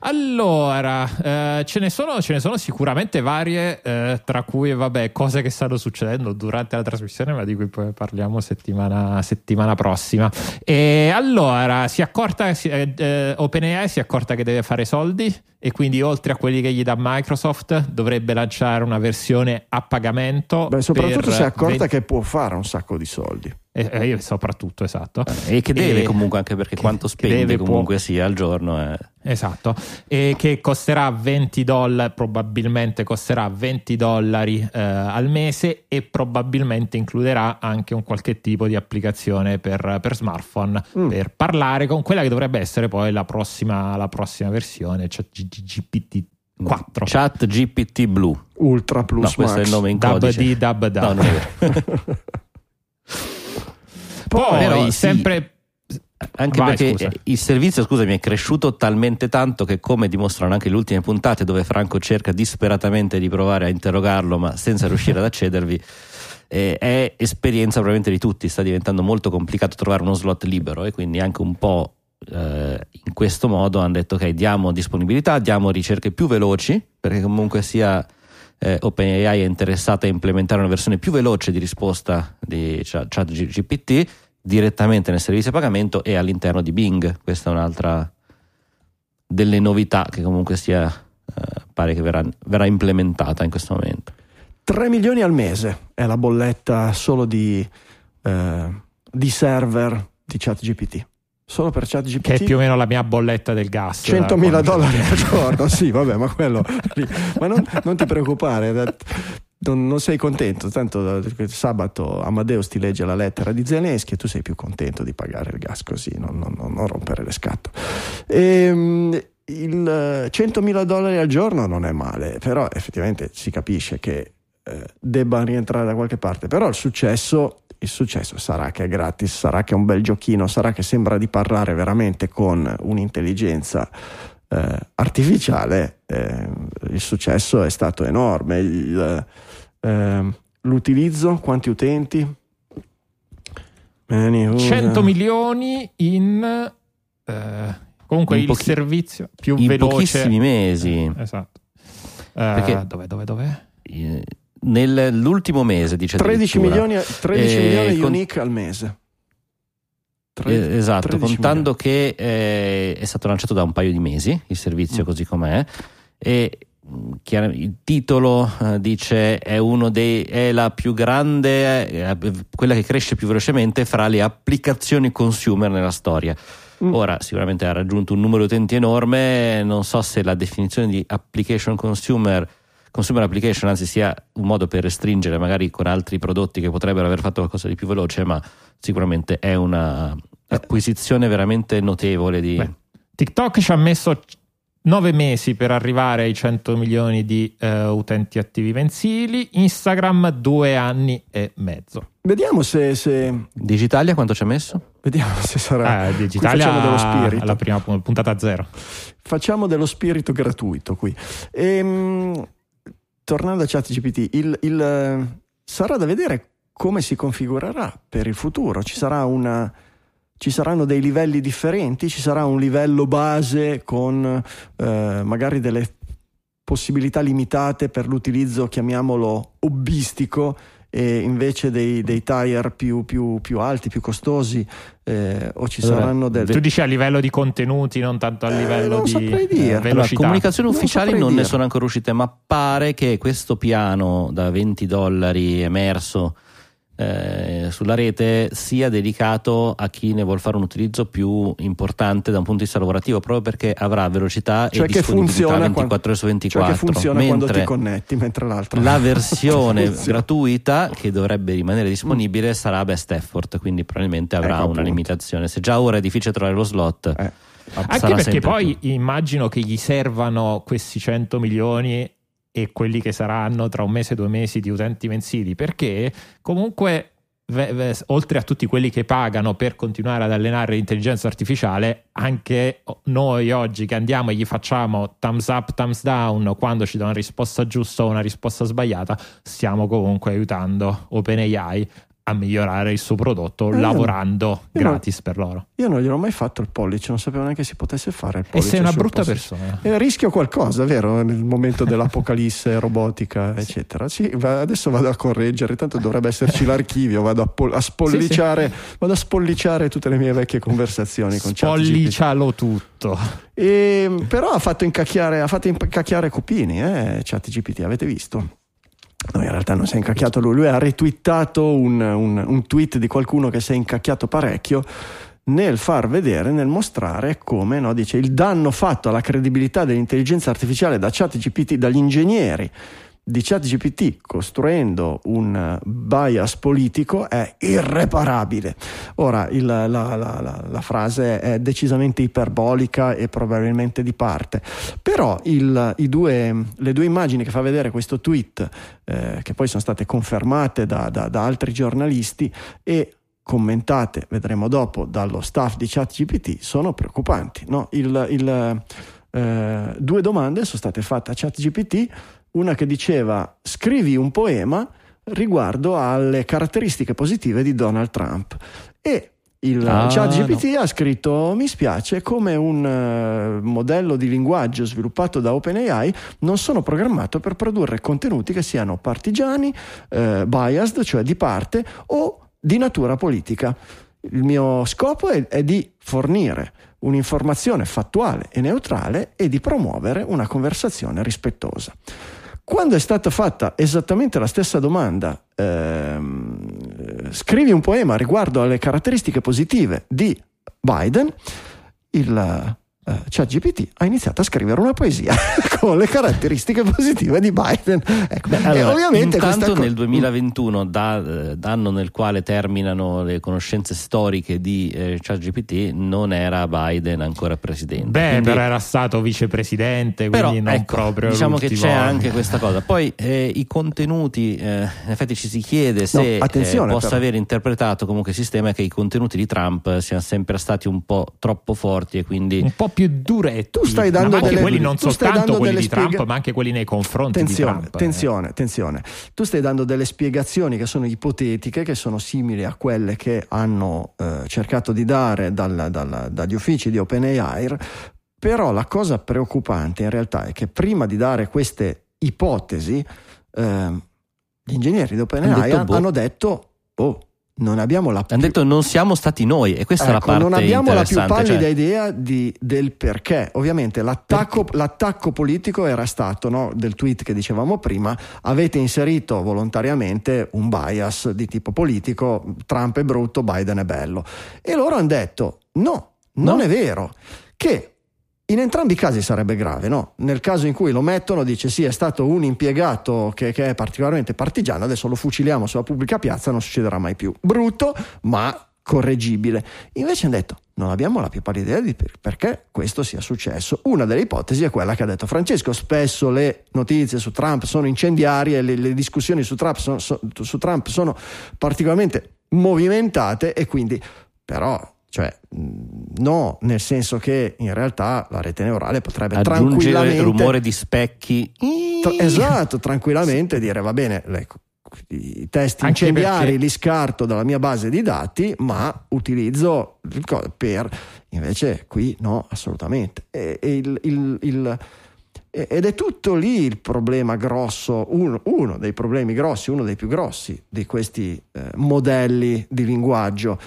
Allora, eh, ce, ne sono, ce ne sono sicuramente varie, eh, tra cui, vabbè, cose che stanno succedendo durante la trasmissione, ma di cui poi parliamo settimana, settimana prossima. E allora, si è accorta, eh, eh, OpenAI si è accorta che deve fare soldi e quindi oltre a quelli che gli dà Microsoft dovrebbe lanciare una versione a pagamento. Beh, soprattutto si è accorta 20 che può fare un sacco di soldi. Eh, eh, soprattutto, esatto. E che deve E- comunque, anche perché che- quanto spende deve, può. comunque sia al giorno. È... Esatto, e che costerà 20 dollari, probabilmente costerà 20 dollari eh, al mese e probabilmente includerà anche un qualche tipo di applicazione per, per smartphone Mm. per parlare con quella che dovrebbe essere poi la prossima, la prossima versione, cioè GPT 4. Chat GPT Blue. Ultra Plus no, questo è il Max. nome in Dub codice. di dub da. No. Poi Però sì. sempre Anche Vai, perché scusa. il servizio, scusami, è cresciuto talmente tanto che, come dimostrano anche le ultime puntate, dove Franco cerca disperatamente di provare a interrogarlo, ma senza riuscire ad accedervi, eh, è esperienza probabilmente di tutti. Sta diventando molto complicato trovare uno slot libero e quindi anche un po' eh, in questo modo hanno detto: ok, diamo disponibilità, diamo ricerche più veloci, perché comunque sia. Eh, OpenAI è interessata a implementare una versione più veloce di risposta di Chat Chat GPT direttamente nel servizio a pagamento e all'interno di Bing. Questa è un'altra delle novità che comunque sia eh, pare che verrà, verrà implementata in questo momento. 3 milioni al mese è la bolletta solo di, eh, di server di ChatGPT. Solo per ChatGPT. che è più o meno la mia bolletta del gas. 100.000 quando- dollari al giorno, sì, vabbè, ma quello. ma non, non ti preoccupare, non, non sei contento. Tanto sabato Amadeus ti legge la lettera di Zelensky e tu sei più contento di pagare il gas così, non, non- non- rompere le scatole. Ehm, il eh, 100.000 dollari al giorno non è male, però effettivamente si capisce che eh, debbano rientrare da qualche parte. Però il successo, il successo sarà che è gratis, sarà che è un bel giochino, sarà che sembra di parlare veramente con un'intelligenza eh, artificiale. eh, il successo è stato enorme. Il, eh, l'utilizzo, quanti utenti? Many user. 100 milioni in eh, comunque In il pochi- servizio più in veloce pochissimi mesi. esatto Eh, Perché- dove dove dove Eh, Nell'ultimo mese, dice 13 addirittura. milioni, 13 Eh, milioni con- unique al mese. Tre- Eh, esatto, 13 contando che eh, è stato lanciato da un paio di mesi il servizio Mm. così com'è e chiar- il titolo eh, dice è uno dei è la più grande eh, quella che cresce più velocemente fra le applicazioni consumer nella storia. Mm. Ora sicuramente ha raggiunto un numero di utenti enorme, non so se la definizione di application consumer consumer application anzi sia un modo per restringere magari con altri prodotti che potrebbero aver fatto qualcosa di più veloce, ma sicuramente è una acquisizione veramente notevole di Beh, TikTok ci ha messo 9 mesi per arrivare ai 100 milioni di eh, utenti attivi mensili Instagram due anni e mezzo Vediamo se, se- Digitalia quanto ci ha messo? vediamo se sarà. eh, Digitalia facciamo dello spirito. alla prima pu- puntata zero Facciamo dello spirito gratuito qui. Ehm, tornando a ChatGPT, il, il, sarà da vedere come si configurerà per il futuro. Ci sarà una. Ci saranno dei livelli differenti, ci sarà un livello base con eh, magari delle possibilità limitate per l'utilizzo, chiamiamolo hobbistico, e invece dei, dei tire più, più- più alti, più costosi, eh, o ci Allora, saranno del... tu dici a livello di contenuti non tanto a Eh, livello non di saprei eh, dire. Allora, velocità comunicazioni Non ufficiali saprei non ne dire. sono ancora uscite, ma pare che questo piano da 20 dollari emerso eh, sulla rete sia dedicato a chi ne vuole fare un utilizzo più importante da un punto di vista lavorativo, proprio perché avrà velocità Cioè e che disponibilità funziona 24 ore su Cioè 24. che funziona quando ti mentre connetti, mentre l'altro la versione gratuita che dovrebbe rimanere disponibile sarà best effort, quindi probabilmente avrà Ecco, una appunto. limitazione. Se già ora è difficile trovare lo slot, Eh. Anche perché poi più. immagino che gli servano questi 100 milioni e quelli che saranno tra un mese e due mesi di utenti mensili, perché comunque oltre a tutti quelli che pagano per continuare ad allenare l'intelligenza artificiale, anche noi oggi che andiamo e gli facciamo thumbs up, thumbs down quando ci dà una risposta giusta o una risposta sbagliata, stiamo comunque aiutando OpenAI a migliorare il suo prodotto Eh, lavorando io non- gratis per loro. Io non gliel'ho mai fatto il pollice, non sapevo neanche si potesse fare il E pollice. sei una brutta posto. persona. Eh, rischio qualcosa, vero? Nel momento dell'apocalisse robotica, eccetera. Sì, va- adesso vado a correggere, tanto dovrebbe esserci l'archivio, vado a, pol- a spolliciare, vado a spolliciare tutte le mie vecchie conversazioni con. Spollicialo tutto. E, però ha fatto incacchiare, ha fatto incacchiare Copini, eh, ChatGPT, avete visto? No, in realtà non si è incacchiato lui, lui ha retweetato un, un- un tweet di qualcuno che si è incacchiato parecchio nel far vedere, nel mostrare come, no, dice, il danno fatto alla credibilità dell'intelligenza artificiale da ChatGPT, dagli ingegneri di ChatGPT costruendo un eh, bias politico è irreparabile. Ora, il- la, la- la- la frase è decisamente iperbolica e probabilmente di parte, però il- due- le due immagini che fa vedere questo tweet, eh, che poi sono state confermate da, da- da altri giornalisti e commentate, vedremo dopo, dallo staff di ChatGPT, sono preoccupanti. no? Il, eh, due domande sono state fatte a ChatGPT, una che diceva scrivi un poema riguardo alle caratteristiche positive di Donald Trump e il Ah, ChatGPT ha scritto mi spiace come un eh, modello di linguaggio sviluppato da OpenAI non sono programmato per produrre contenuti che siano partigiani, eh, biased, cioè di parte o di natura politica. Il mio scopo è, è di fornire un'informazione fattuale e neutrale e di promuovere una conversazione rispettosa. Quando è stata fatta esattamente la stessa domanda, ehm, eh, scrivi un poema riguardo alle caratteristiche positive di Biden, il eh, ChatGPT ha iniziato a scrivere una poesia con le caratteristiche positive di Biden. Ecco, e Allora, ovviamente intanto co- nel 2021, da, eh, anno nel quale terminano le conoscenze storiche di eh, ChatGPT, non era Biden ancora presidente. Beh, Quindi- però era stato vicepresidente, però quindi non ecco, proprio. diciamo che c'è anche questa cosa. Poi eh, i contenuti, eh, in effetti ci si chiede se No, eh, possa però. aver interpretato comunque il sistema che i contenuti di Trump siano sempre stati un po' troppo forti e quindi un po' più duretti. Tu stai Ma dando anche delle- quelli non tu stai soltanto dando quelli di Trump, spiega- ma anche quelli nei confronti Attenzione, di Trump. eh. attenzione, attenzione. Tu stai dando delle spiegazioni che sono ipotetiche, che sono simili a quelle che hanno eh, cercato di dare dal- dal- dagli uffici di OpenAI, però la cosa preoccupante in realtà è che prima di dare queste ipotesi, ehm, gli ingegneri di OpenAI Han detto, han- boh. Non abbiamo la hanno detto non siamo stati noi e questa è la Ecco, parte non abbiamo la più pallida cioè- idea di- del perché. Ovviamente l'attacco, l'attacco politico era stato no, del tweet che dicevamo prima: avete inserito volontariamente un bias di tipo politico, Trump è brutto, Biden è bello. E loro hanno detto: no, non No. è vero. Che in entrambi i casi sarebbe grave, no? Nel caso in cui lo mettono, dice sì, è stato un impiegato che, che è particolarmente partigiano, adesso lo fuciliamo sulla pubblica piazza, non succederà mai più. Brutto, ma correggibile. Invece hanno detto, non abbiamo la più pallida idea di per- perché questo sia successo. Una delle ipotesi è quella che ha detto Francesco, spesso le notizie su Trump sono incendiarie, le, le discussioni su Trump sono, so- su Trump sono particolarmente movimentate e quindi però cioè, mh, no, nel senso che in realtà la rete neurale potrebbe aggiungere tranquillamente rumore di specchi. Tra- esatto, tranquillamente dire va bene, ecco, i test Anche incendiari perché- li scarto dalla mia base di dati, ma utilizzo per invece qui no, assolutamente. E- e il- il- il- ed è tutto lì il problema grosso, uno, uno dei problemi grossi, uno dei più grossi di questi eh, modelli di linguaggio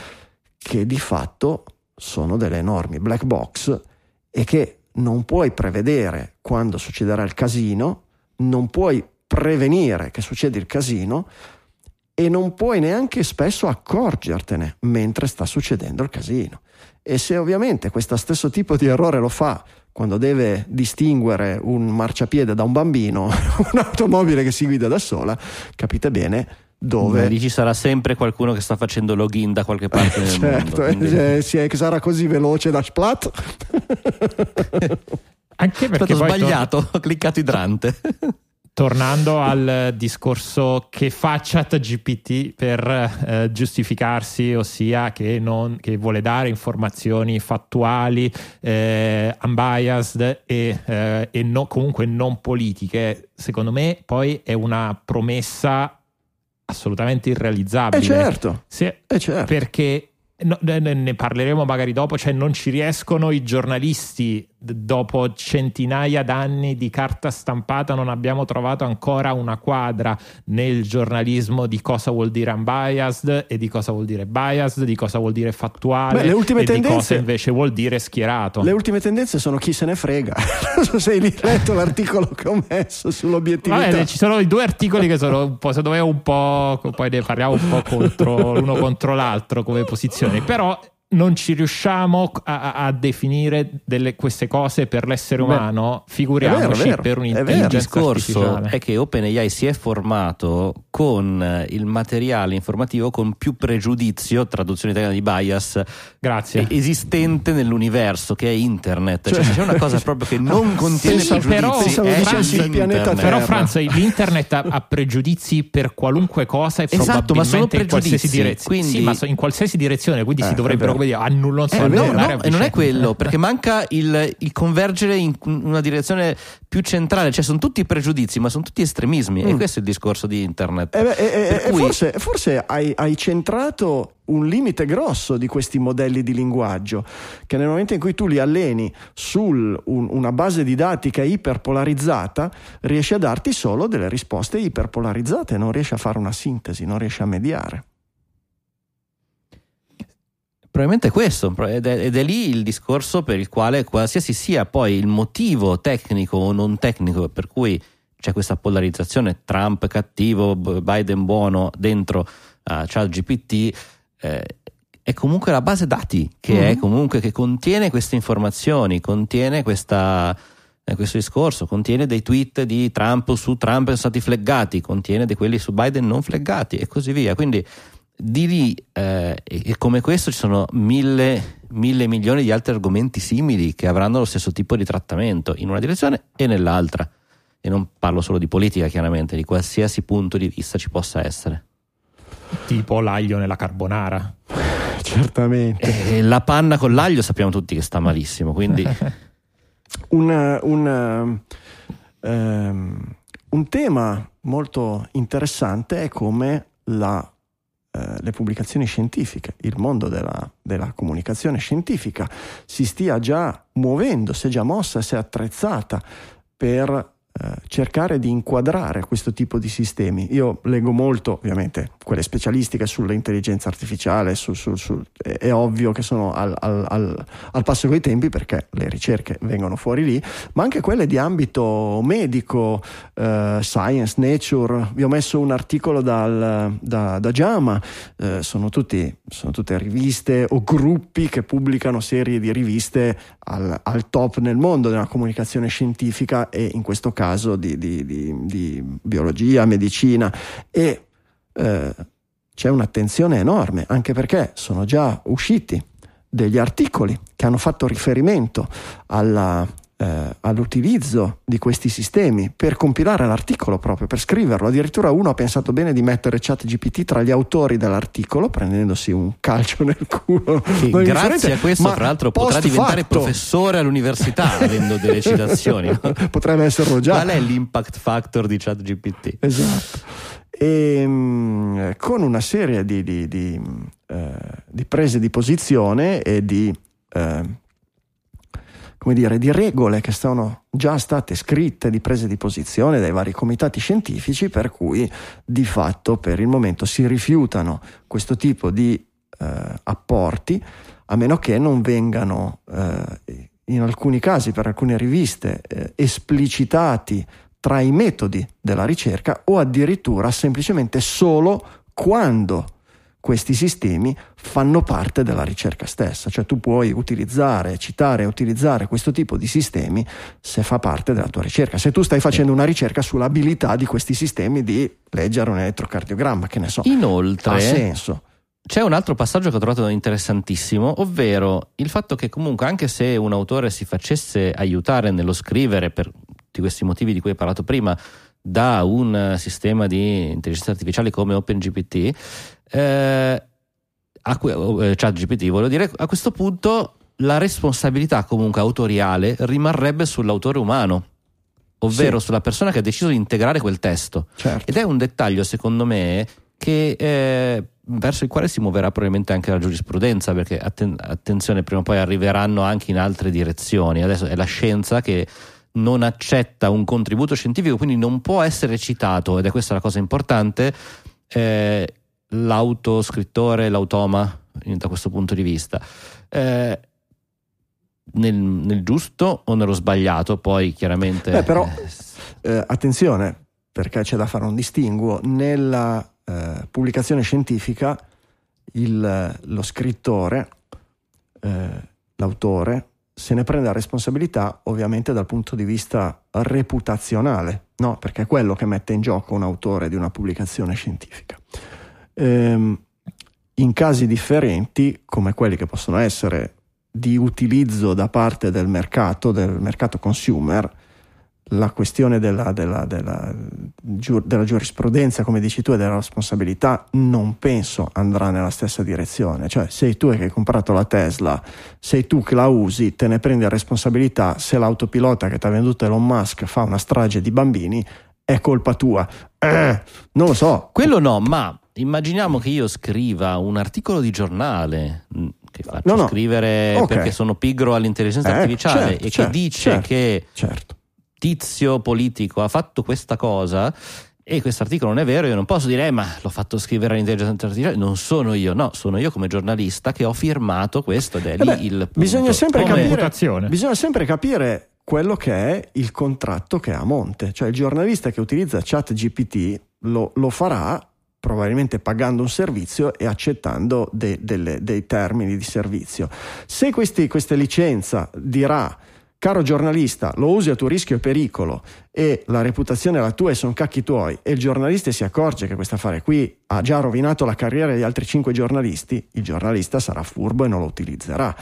che di fatto sono delle enormi black box e che non puoi prevedere quando succederà il casino, non puoi prevenire che succeda il casino e non puoi neanche spesso accorgertene mentre sta succedendo il casino. E se ovviamente questo stesso tipo di errore lo fa quando deve distinguere un marciapiede da un bambino, un'automobile che si guida da sola, capite bene dove... lì ci sarà sempre qualcuno che sta facendo login da qualche parte nel mondo certo, quindi- eh, si è- che sarà così veloce da splat. Anche perché ho poi sbagliato, ho cliccato idrante. Tornando al discorso che fa ChatGPT per eh, giustificarsi, ossia che, non, che, vuole dare informazioni fattuali, eh, unbiased e, eh, e no, comunque non politiche, secondo me poi è una promessa assolutamente irrealizzabile. Eh certo, Se, eh certo. Perché No, ne parleremo magari dopo, cioè non ci riescono i giornalisti dopo centinaia d'anni di carta stampata non abbiamo trovato ancora una quadra nel giornalismo di cosa vuol dire unbiased e di cosa vuol dire biased, di cosa vuol dire fattuale Beh, le ultime e tendenze, di cosa invece vuol dire schierato. Le ultime tendenze sono chi se ne frega. non so se hai letto l'articolo che ho messo sull'obiettività. Vabbè, ci sono i due articoli che sono un po', secondo me un po', poi ne parliamo un po' contro l'uno contro l'altro come posizioni, però non ci riusciamo a, a definire delle, queste cose per l'essere umano, Beh, figuriamoci vero, per un'intelligenza Il discorso è che OpenAI si è formato con il materiale informativo con più pregiudizio, traduzione italiana di bias, Grazie. esistente nell'universo, che è internet. Cioè, cioè c'è una cosa proprio che non contiene penso, pregiudizi. Però, è Franz, pianeta però Franz, l'internet ha, ha, pregiudizi per qualunque cosa e esatto, probabilmente ma sono in qualsiasi direzione. Quindi... Sì, ma in qualsiasi direzione, quindi eh, si dovrebbero come dire, annullano eh, no, no, e non è quello, perché manca il, il, convergere in una direzione più centrale, cioè sono tutti pregiudizi, ma sono tutti estremismi, mm. e questo è il discorso di internet. Eh beh, eh, cui... forse, forse hai, hai centrato un limite grosso di questi modelli di linguaggio, che nel momento in cui tu li alleni su un, una base di dati che è iperpolarizzata, riesci a darti solo delle risposte iperpolarizzate, non riesci a fare una sintesi, non riesci a mediare. Probabilmente è questo, ed è, ed è, lì il discorso per il quale qualsiasi sia poi il motivo tecnico o non tecnico per cui c'è questa polarizzazione Trump cattivo, Biden buono dentro uh, ChatGPT, eh, è comunque la base dati che mm-hmm. è comunque che contiene queste informazioni, contiene questa, eh, questo discorso, contiene dei tweet di Trump su Trump sono stati fleggati, contiene di quelli su Biden non fleggati e così via. Quindi di lì eh, e come questo ci sono mille, mille milioni di altri argomenti simili che avranno lo stesso tipo di trattamento in una direzione e nell'altra. E non parlo solo di politica, chiaramente, di qualsiasi punto di vista ci possa essere. Tipo l'aglio nella carbonara. Certamente. E la panna con l'aglio sappiamo tutti che sta malissimo, quindi... un, un, um, un tema molto interessante è come la eh, le pubblicazioni scientifiche, il mondo della, della, comunicazione scientifica si stia già muovendo, si è già mossa, si è attrezzata per cercare di inquadrare questo tipo di sistemi. Io leggo molto, ovviamente, quelle specialistiche sull'intelligenza artificiale, su, su, su, è, è, ovvio che sono al, al, al, al, passo coi tempi perché le ricerche vengono fuori lì, ma anche quelle di ambito medico, eh, science, nature. Vi ho messo un articolo dal, da, da JAMA, eh, sono, tutti, sono tutte riviste o gruppi che pubblicano serie di riviste al top nel mondo della comunicazione scientifica e in questo caso caso di, di, di, di biologia, medicina e eh, c'è un'attenzione enorme anche perché sono già usciti degli articoli che hanno fatto riferimento alla, eh, all'utilizzo di questi sistemi per compilare l'articolo proprio, per scriverlo. Addirittura uno ha pensato bene di mettere ChatGPT tra gli autori dell'articolo, prendendosi un calcio nel culo. Sì, grazie a questo, tra l'altro, potrà diventare fatto. professore all'università avendo delle citazioni. Potrebbe esserlo già. Qual è l'impact factor di ChatGPT? Esatto. E, ehm, con una serie di, di, di, eh, di, prese di posizione e di eh, come dire, di regole che sono già state scritte, di prese di posizione dai vari comitati scientifici, per cui di fatto per il momento si rifiutano questo tipo di eh, apporti, a meno che non vengano eh, in alcuni casi, per alcune riviste, eh, esplicitati tra i metodi della ricerca o addirittura semplicemente solo quando questi sistemi fanno parte della ricerca stessa, cioè tu puoi utilizzare, citare e utilizzare questo tipo di sistemi se fa parte della tua ricerca. Se tu stai facendo una ricerca sull'abilità di questi sistemi di leggere un elettrocardiogramma, che ne so, Inoltre, ha senso. C'è un altro passaggio che ho trovato interessantissimo, ovvero il fatto che comunque anche se un autore si facesse aiutare nello scrivere per tutti questi motivi di cui hai parlato prima, da un sistema di intelligenza artificiale come OpenGPT, eh, a, eh, ChatGPT, voglio dire, a questo punto la responsabilità comunque autoriale rimarrebbe sull'autore umano, ovvero sì. sulla persona che ha deciso di integrare quel testo. Certo. Ed è un dettaglio, secondo me, che eh, verso il quale si muoverà probabilmente anche la giurisprudenza, perché atten- attenzione, prima o poi arriveranno anche in altre direzioni. Adesso è la scienza che non accetta un contributo scientifico, quindi non può essere citato, ed è questa la cosa importante, eh, l'autoscrittore, l'automa, da questo punto di vista. Eh, nel, nel, giusto o nello sbagliato? Poi chiaramente. Beh, però eh, attenzione, perché c'è da fare un distinguo. Nella eh, pubblicazione scientifica il, lo scrittore, eh, l'autore, se ne prende la responsabilità ovviamente dal punto di vista reputazionale, no? perché è quello che mette in gioco un autore di una pubblicazione scientifica. Ehm, in casi differenti, come quelli che possono essere di utilizzo da parte del mercato, del mercato consumer, la questione della, della, della, della, giurisprudenza, come dici tu, e della responsabilità, non penso andrà nella stessa direzione. Cioè, sei tu che hai comprato la Tesla, sei tu che la usi, te ne prendi la responsabilità. Se l'autopilota che ti ha venduto Elon Musk fa una strage di bambini, è colpa tua. Eh, non lo so. Quello no, ma immaginiamo che io scriva un articolo di giornale mm, che faccio no, no. scrivere okay. perché sono pigro all'intelligenza eh, artificiale certo, e certo, che dice certo, che certo. tizio politico ha fatto questa cosa e questo articolo non è vero, io non posso dire eh, ma l'ho fatto scrivere all'intelligenza artificiale, non sono io, no, sono io come giornalista che ho firmato questo ed è lì beh, il punto. Bisogna sempre, capire, bisogna sempre capire quello che è il contratto che ha a monte, cioè il giornalista che utilizza ChatGPT lo, lo farà probabilmente pagando un servizio e accettando de, delle, dei termini di servizio. Se questi, questa licenza dirà caro giornalista, lo usi a tuo rischio e pericolo e la reputazione è la tua e sono cacchi tuoi e il giornalista si accorge che questo affare qui ha già rovinato la carriera di altri cinque giornalisti, il giornalista sarà furbo e non lo utilizzerà.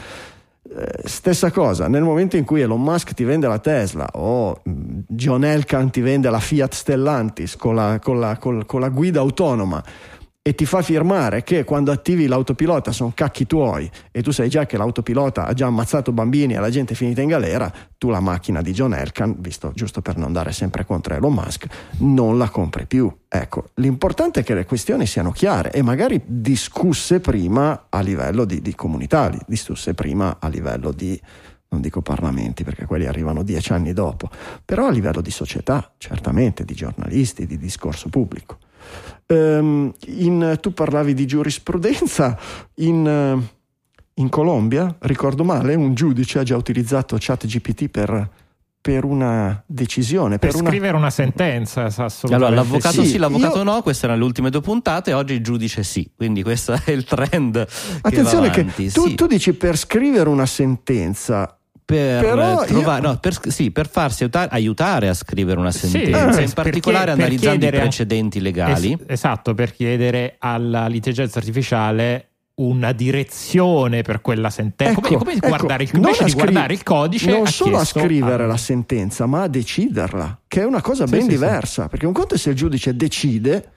Eh, stessa cosa, nel momento in cui Elon Musk ti vende la Tesla o mm, John Elkan ti vende la Fiat Stellantis con la, con la, con, con la guida autonoma e ti fa firmare che quando attivi l'autopilota sono cacchi tuoi e tu sai già che l'autopilota ha già ammazzato bambini e la gente è finita in galera, tu la macchina di John Elkan, visto giusto per non andare sempre contro Elon Musk, non la compri più. Ecco, l'importante è che le questioni siano chiare e magari discusse prima a livello di, di comunità, discusse prima a livello di non dico parlamenti perché quelli arrivano dieci anni dopo, però a livello di società, certamente, di giornalisti, di discorso pubblico. Um, in, tu parlavi di giurisprudenza, in, in, Colombia, ricordo male, un giudice ha già utilizzato ChatGPT per, per una decisione. Per, per scrivere una, una sentenza, assolutamente. Allora, l'avvocato sì, sì, l'avvocato io... no, queste erano le ultime due puntate, oggi il giudice sì, quindi questo è il trend. Attenzione che, che tu, sì. tu dici per scrivere una sentenza per, Però trovare, io... no, per, sì, per farsi aiutare, aiutare, a scrivere una sentenza, sì, in particolare perché, analizzando per i precedenti legali. Es- esatto, per chiedere alla l'intelligenza artificiale una direzione per quella sentenza. Ecco, come, come ecco, guardare, il, invece di guardare il codice, non solo a scrivere a... la sentenza, ma a deciderla, che è una cosa ben sì, diversa. Sì. Perché un conto è se il giudice decide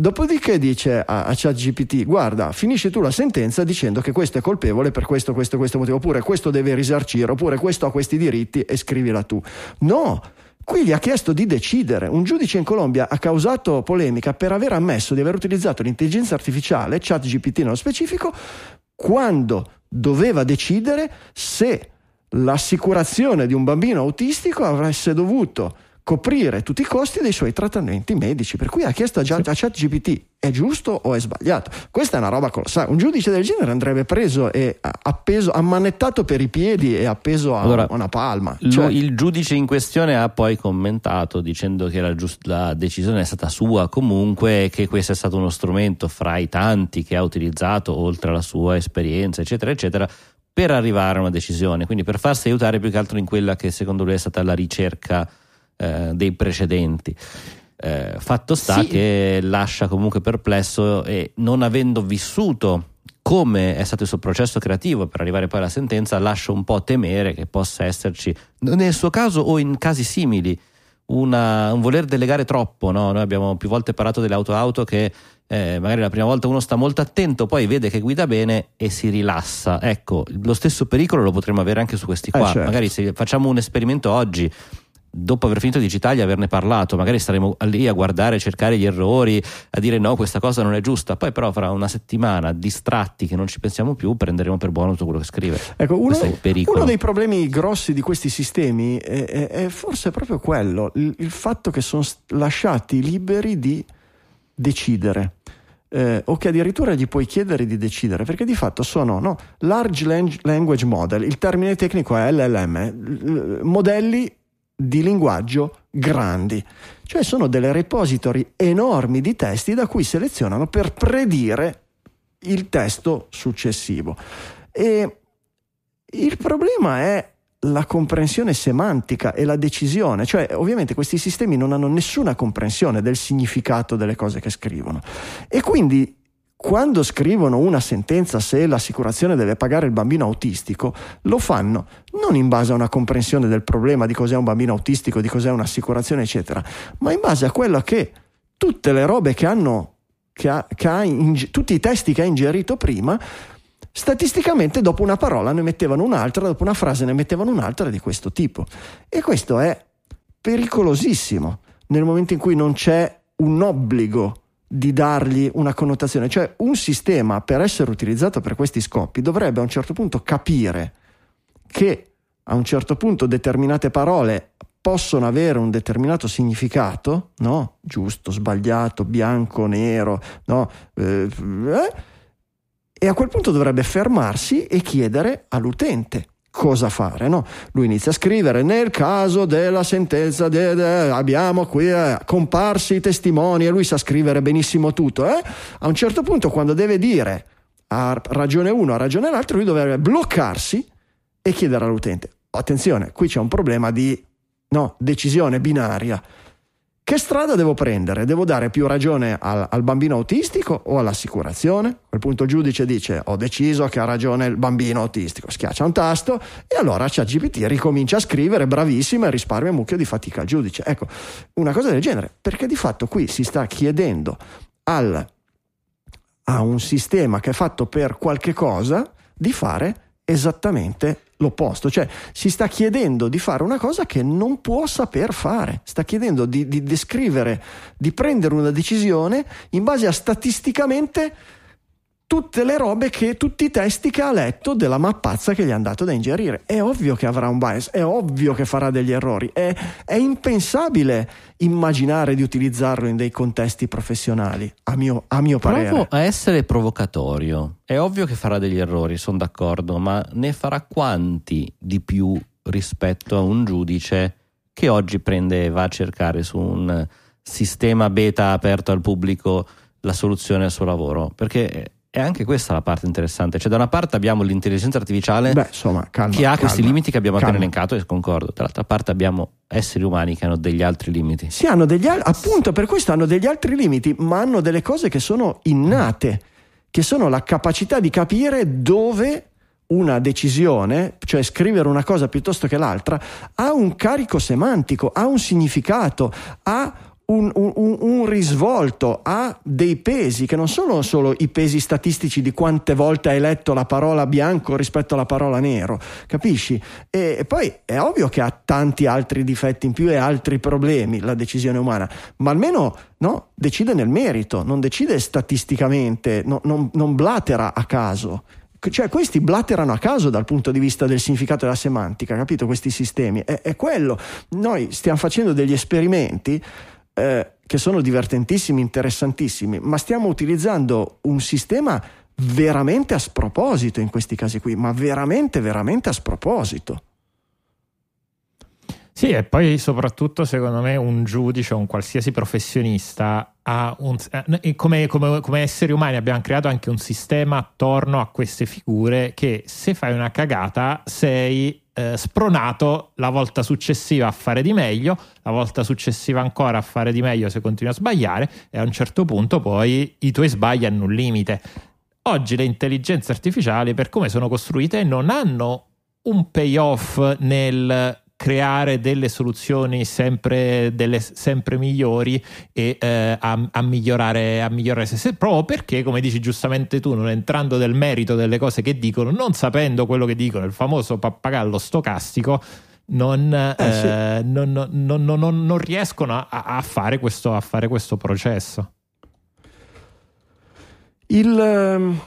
Dopodiché dice a, a ChatGPT: Guarda, finisci tu la sentenza dicendo che questo è colpevole per questo, questo, questo motivo, oppure questo deve risarcire, oppure questo ha questi diritti e scrivila tu. No, Qui gli ha chiesto di decidere. Un giudice in Colombia ha causato polemica per aver ammesso di aver utilizzato l'intelligenza artificiale, ChatGPT nello specifico, quando doveva decidere se l'assicurazione di un bambino autistico avesse dovuto coprire tutti i costi dei suoi trattamenti medici. Per cui ha chiesto a, sì. a ChatGPT: è giusto o è sbagliato? Questa è una roba colossale. Un giudice del genere andrebbe preso e appeso, ammanettato per i piedi e appeso a allora, una palma. Cioè, il giudice in questione ha poi commentato dicendo che la, giust- la decisione è stata sua comunque e che questo è stato uno strumento fra i tanti che ha utilizzato oltre alla sua esperienza, eccetera, eccetera, per arrivare a una decisione. Quindi per farsi aiutare più che altro in quella che secondo lui è stata la ricerca eh, dei precedenti. Eh, fatto sta sì. che lascia comunque perplesso e non avendo vissuto come è stato il suo processo creativo per arrivare poi alla sentenza, lascia un po' temere che possa esserci, nel suo caso o in casi simili, una, un voler delegare troppo. No? Noi abbiamo più volte parlato delle auto-auto che eh, magari la prima volta uno sta molto attento, poi vede che guida bene e si rilassa. Ecco, lo stesso pericolo lo potremmo avere anche su questi qua. Eh, certo. Magari se facciamo un esperimento oggi dopo aver finito Digitalia averne parlato, magari staremo lì a guardare, a cercare gli errori, a dire no, questa cosa non è giusta, poi però fra una settimana distratti che non ci pensiamo più, prenderemo per buono tutto quello che scrive. Ecco, uno, uno dei problemi grossi di questi sistemi è, è- è forse proprio quello, il, il fatto che sono lasciati liberi di decidere. eh, o che addirittura gli puoi chiedere di decidere, perché di fatto sono no, large lang- language model, il termine tecnico è LLM, l- modelli di linguaggio grandi, cioè sono delle repository enormi di testi da cui selezionano per predire il testo successivo. E il problema è la comprensione semantica e la decisione, cioè ovviamente questi sistemi non hanno nessuna comprensione del significato delle cose che scrivono. E quindi quando scrivono una sentenza se l'assicurazione deve pagare il bambino autistico, lo fanno non in base a una comprensione del problema di cos'è un bambino autistico, di cos'è un'assicurazione, eccetera, ma in base a quello che tutte le robe che hanno, che ha, che ha inge- tutti i testi che ha ingerito prima, statisticamente dopo una parola ne mettevano un'altra, dopo una frase ne mettevano un'altra di questo tipo. E questo è pericolosissimo nel momento in cui non c'è un obbligo di dargli una connotazione, cioè un sistema per essere utilizzato per questi scopi dovrebbe a un certo punto capire che a un certo punto determinate parole possono avere un determinato significato, no? Giusto, sbagliato, bianco, nero, no? Eh, eh, e a quel punto dovrebbe fermarsi e chiedere all'utente cosa fare. No? Lui inizia a scrivere: Nel caso della sentenza, de- de- abbiamo qui eh, comparsi i testimoni, e lui sa scrivere benissimo tutto. eh? A un certo punto, quando deve dire a ragione uno, a ragione l'altro, lui dovrebbe bloccarsi e chiedere all'utente: Attenzione, qui c'è un problema di no, decisione binaria. Che strada devo prendere? Devo dare più ragione al, al bambino autistico o all'assicurazione? A quel punto il giudice dice ho deciso che ha ragione il bambino autistico, schiaccia un tasto e allora ChatGPT ricomincia a scrivere bravissimo e risparmia un mucchio di fatica al giudice. Ecco, una cosa del genere, perché di fatto qui si sta chiedendo al, a un sistema che è fatto per qualche cosa di fare esattamente l'opposto, cioè si sta chiedendo di fare una cosa che non può saper fare, sta chiedendo di, di descrivere, di prendere una decisione in base a statisticamente tutte le robe che, tutti i testi che ha letto della mappazza che gli hanno dato da ingerire. È ovvio che avrà un bias, è ovvio che farà degli errori, è, è impensabile immaginare di utilizzarlo in dei contesti professionali, a mio, a mio parere. Provo a essere provocatorio. È ovvio che farà degli errori, sono d'accordo, ma ne farà quanti di più rispetto a un giudice che oggi prende e va a cercare su un sistema beta aperto al pubblico la soluzione al suo lavoro? Perché è anche questa la parte interessante. Cioè, da una parte abbiamo l'intelligenza artificiale Beh, insomma, calma, che ha calma, questi limiti che abbiamo appena calma. elencato e concordo. Dall'altra parte abbiamo esseri umani che hanno degli altri limiti. Sì, hanno degli al- appunto per questo hanno degli altri limiti, ma hanno delle cose che sono innate, che sono la capacità di capire dove una decisione, cioè scrivere una cosa piuttosto che l'altra, ha un carico semantico, ha un significato, ha un, un- un- risvolto, ha dei pesi che non sono solo i pesi statistici di quante volte hai letto la parola bianco rispetto alla parola nero, capisci? E, e poi è ovvio che ha tanti altri difetti in più e altri problemi la decisione umana, ma almeno no, decide nel merito, non decide statisticamente, no- non, non blatera a caso. Cioè, questi blatterano a caso dal punto di vista del significato della semantica, capito? Questi sistemi. È, è quello. Noi stiamo facendo degli esperimenti eh, che sono divertentissimi, interessantissimi, ma stiamo utilizzando un sistema veramente a sproposito in questi casi qui, ma veramente, veramente a sproposito. Sì, e poi soprattutto secondo me un giudice o un qualsiasi professionista ha un, eh, come, come- come esseri umani abbiamo creato anche un sistema attorno a queste figure che se fai una cagata sei eh, spronato la volta successiva a fare di meglio, la volta successiva ancora a fare di meglio se continui a sbagliare e a un certo punto poi i tuoi sbagli hanno un limite. Oggi le intelligenze artificiali per come sono costruite non hanno un payoff nel creare delle soluzioni sempre, delle, sempre migliori e eh, a, a, migliorare, a migliorare se stesso, proprio perché, come dici giustamente tu, non entrando nel merito delle cose che dicono, non sapendo quello che dicono, il famoso pappagallo stocastico, non, eh, eh, sì. non, non, non riescono a, a, fare questo, a fare questo processo. Il, ehm,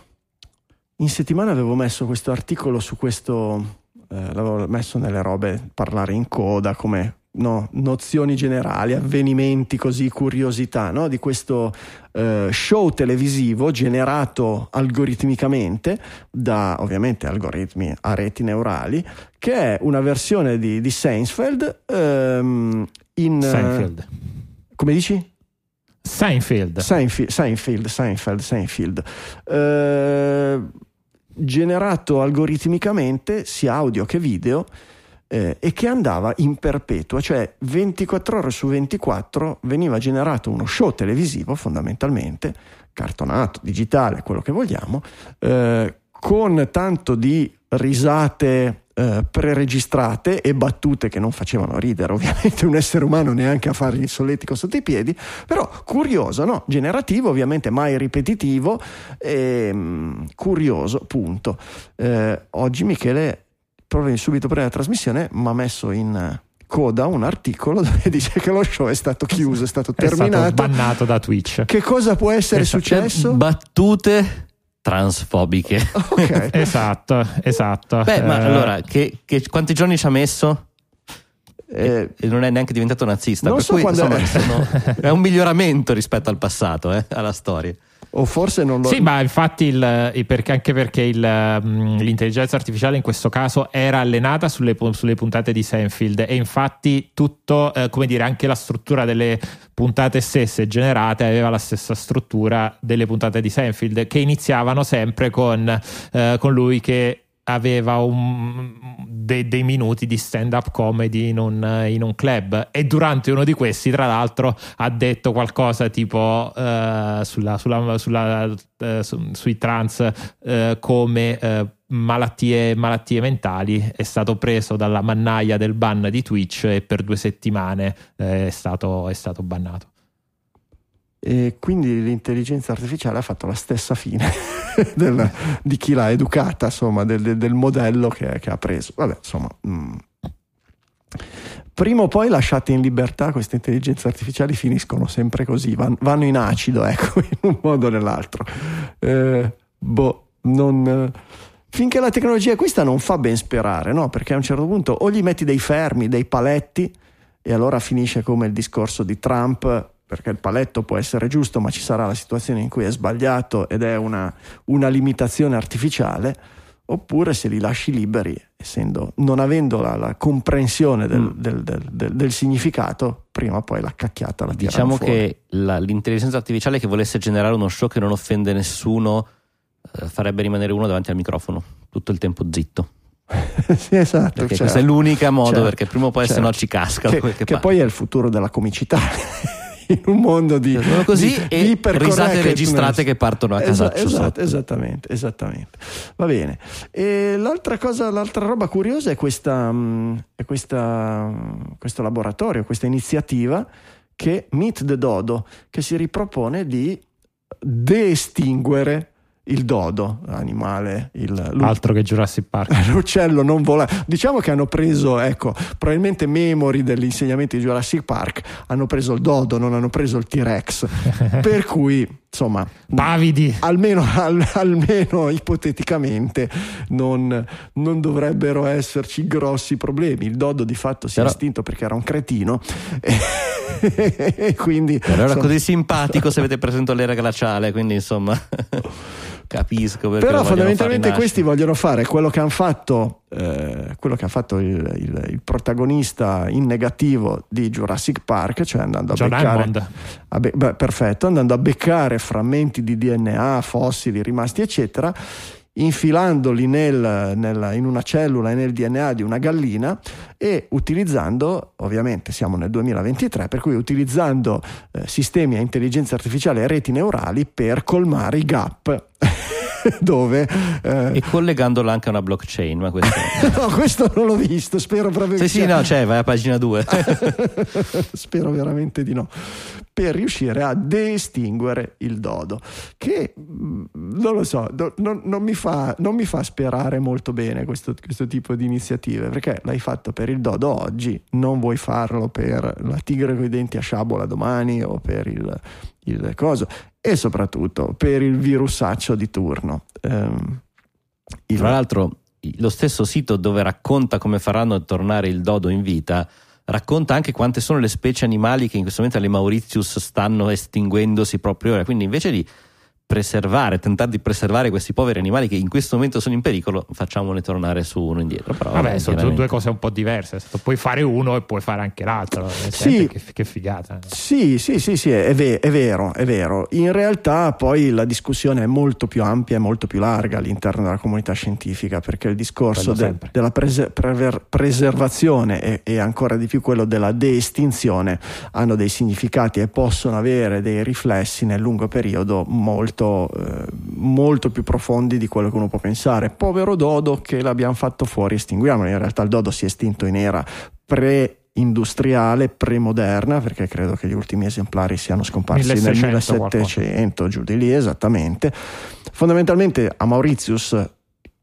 in settimana avevo messo questo articolo su questo, eh, l'avevo messo nelle robe, parlare in coda come no, nozioni generali, avvenimenti così, curiosità no? di questo eh, show televisivo generato algoritmicamente da ovviamente algoritmi a reti neurali, che è una versione di, di Seinfeld ehm, in... Seinfeld. come dici? Seinfeld. Seinfeld, Seinfeld, Seinfeld, Seinfeld. Eh, generato algoritmicamente sia audio che video eh, e che andava in perpetua, cioè 24 ore su 24 veniva generato uno show televisivo fondamentalmente, cartonato, digitale, quello che vogliamo, eh, con tanto di risate eh, preregistrate e battute che non facevano ridere ovviamente un essere umano neanche a fare il solletico sotto i piedi, però curioso, no? generativo ovviamente mai ripetitivo, e, um, curioso, punto. Eh, oggi Michele proprio subito prima della trasmissione mi ha messo in coda un articolo dove dice che lo show è stato chiuso, è stato terminato. È stato bannato da Twitch. Che cosa può essere esatto. successo? Battute transfobiche. Okay. esatto, esatto. Beh, ma eh... allora, che, che, quanti giorni ci ha messo? Eh, e non è neanche diventato nazista. Non so cui, quando insomma, è. Sono, è un miglioramento rispetto al passato, eh, alla storia o forse non lo Sì, ma infatti il, perché, anche perché il, l'intelligenza artificiale in questo caso era allenata sulle, sulle puntate di Seinfeld e infatti tutto, eh, come dire, anche la struttura delle puntate stesse generate aveva la stessa struttura delle puntate di Seinfeld che iniziavano sempre con, eh, con lui che aveva un, de, dei minuti di stand up comedy in un, in un, club. E durante uno di questi tra l'altro ha detto qualcosa tipo uh, sulla, sulla, sulla, uh, su, sui trans uh, come malattie, malattie, mentali. È stato preso dalla mannaia del ban di Twitch e per due settimane è stato, è stato bannato e quindi l'intelligenza artificiale ha fatto la stessa fine del, di chi l'ha educata, insomma, del, del modello che, che, ha preso. Vabbè, insomma. Mm. Prima o poi lasciate in libertà queste intelligenze artificiali finiscono sempre così, van, vanno in acido, ecco, in un modo o nell'altro. Eh, boh, non finché la tecnologia questa non fa ben sperare, no? Perché a un certo punto o gli metti dei fermi, dei paletti, e allora finisce come il discorso di Trump perché il paletto può essere giusto, ma ci sarà la situazione in cui è sbagliato ed è una, una limitazione artificiale, oppure se li lasci liberi, essendo, non avendo la, la comprensione del, mm. del, del, del, significato, prima o poi la cacchiata la Diciamo fuori. che la, l'intelligenza artificiale che volesse generare uno show che non offende nessuno eh, farebbe rimanere uno davanti al microfono tutto il tempo zitto. sì, esatto. Perché certo. questo è l'unico modo, certo. perché prima o poi certo. se no ci casca. Che, che poi è il futuro della comicità in un mondo di, così di, e di risate registrate che partono a casa esatto, esattamente, esattamente. Va bene. E l'altra cosa, l'altra roba curiosa è, questa, mm, è questa, questo laboratorio, questa iniziativa che Meet the Dodo, che si ripropone di deestinguere il dodo, l'animale, il, altro che Jurassic Park. L'uccello non vola. Diciamo che hanno preso, ecco, probabilmente memori degli insegnamenti di Jurassic Park, hanno preso il dodo, non hanno preso il T-Rex. per cui, insomma, pavidi. Almeno, al, almeno ipoteticamente non, non, dovrebbero esserci grossi problemi. Il dodo di fatto si Però... è estinto perché era un cretino. e quindi Però era così simpatico se avete presentato l'era glaciale, quindi insomma capisco perché però fondamentalmente questi vogliono fare quello che hanno fatto eh, quello che ha fatto il, il, il, protagonista in negativo di Jurassic Park cioè andando a John beccare a be- beh, perfetto andando a beccare frammenti di DNA fossili rimasti eccetera infilandoli nel, nel, in una cellula e nel DNA di una gallina e utilizzando, ovviamente siamo nel 2023, per cui utilizzando eh, sistemi a intelligenza artificiale e reti neurali per colmare i gap dove... eh... E collegandola anche a una blockchain, ma questo... no, questo non l'ho visto, spero proprio sì, che Sì, sì, no, c'è, vai a pagina 2. spero veramente di no. Per riuscire a distinguere il dodo, che mm, non lo so, non, non, mi, fa, non mi, fa, sperare molto bene questo, questo, tipo di iniziative, perché l'hai fatto per il dodo oggi, non vuoi farlo per la tigre con i denti a sciabola domani o per il, il coso, e soprattutto per il virusaccio di turno. Um, il... Tra l'altro, lo stesso sito dove racconta come faranno tornare il dodo in vita racconta anche quante sono le specie animali che in questo momento alle Mauritius stanno estinguendosi proprio ora. Quindi invece di preservare, tentare di preservare questi poveri animali che in questo momento sono in pericolo, facciamone tornare su uno indietro. Però, Vabbè, sono due cose un po' diverse. Puoi fare uno e puoi fare anche l'altro. Sì, che, che, figata. Sì, sì, sì, sì è, ve- è, vero, è vero. In realtà poi la discussione è molto più ampia e molto più larga all'interno della comunità scientifica perché il discorso de- della prese- prever- preservazione e-, e ancora di più quello della deestinzione hanno dei significati e possono avere dei riflessi nel lungo periodo molto molto, eh, molto più profondi di quello che uno può pensare. Povero Dodo che l'abbiamo fatto fuori, estinguiamolo. In realtà il Dodo si è estinto in era pre industriale premoderna perché credo che gli ultimi esemplari siano scomparsi 1600 nel 1700 qualcosa. giù di lì esattamente fondamentalmente a Mauritius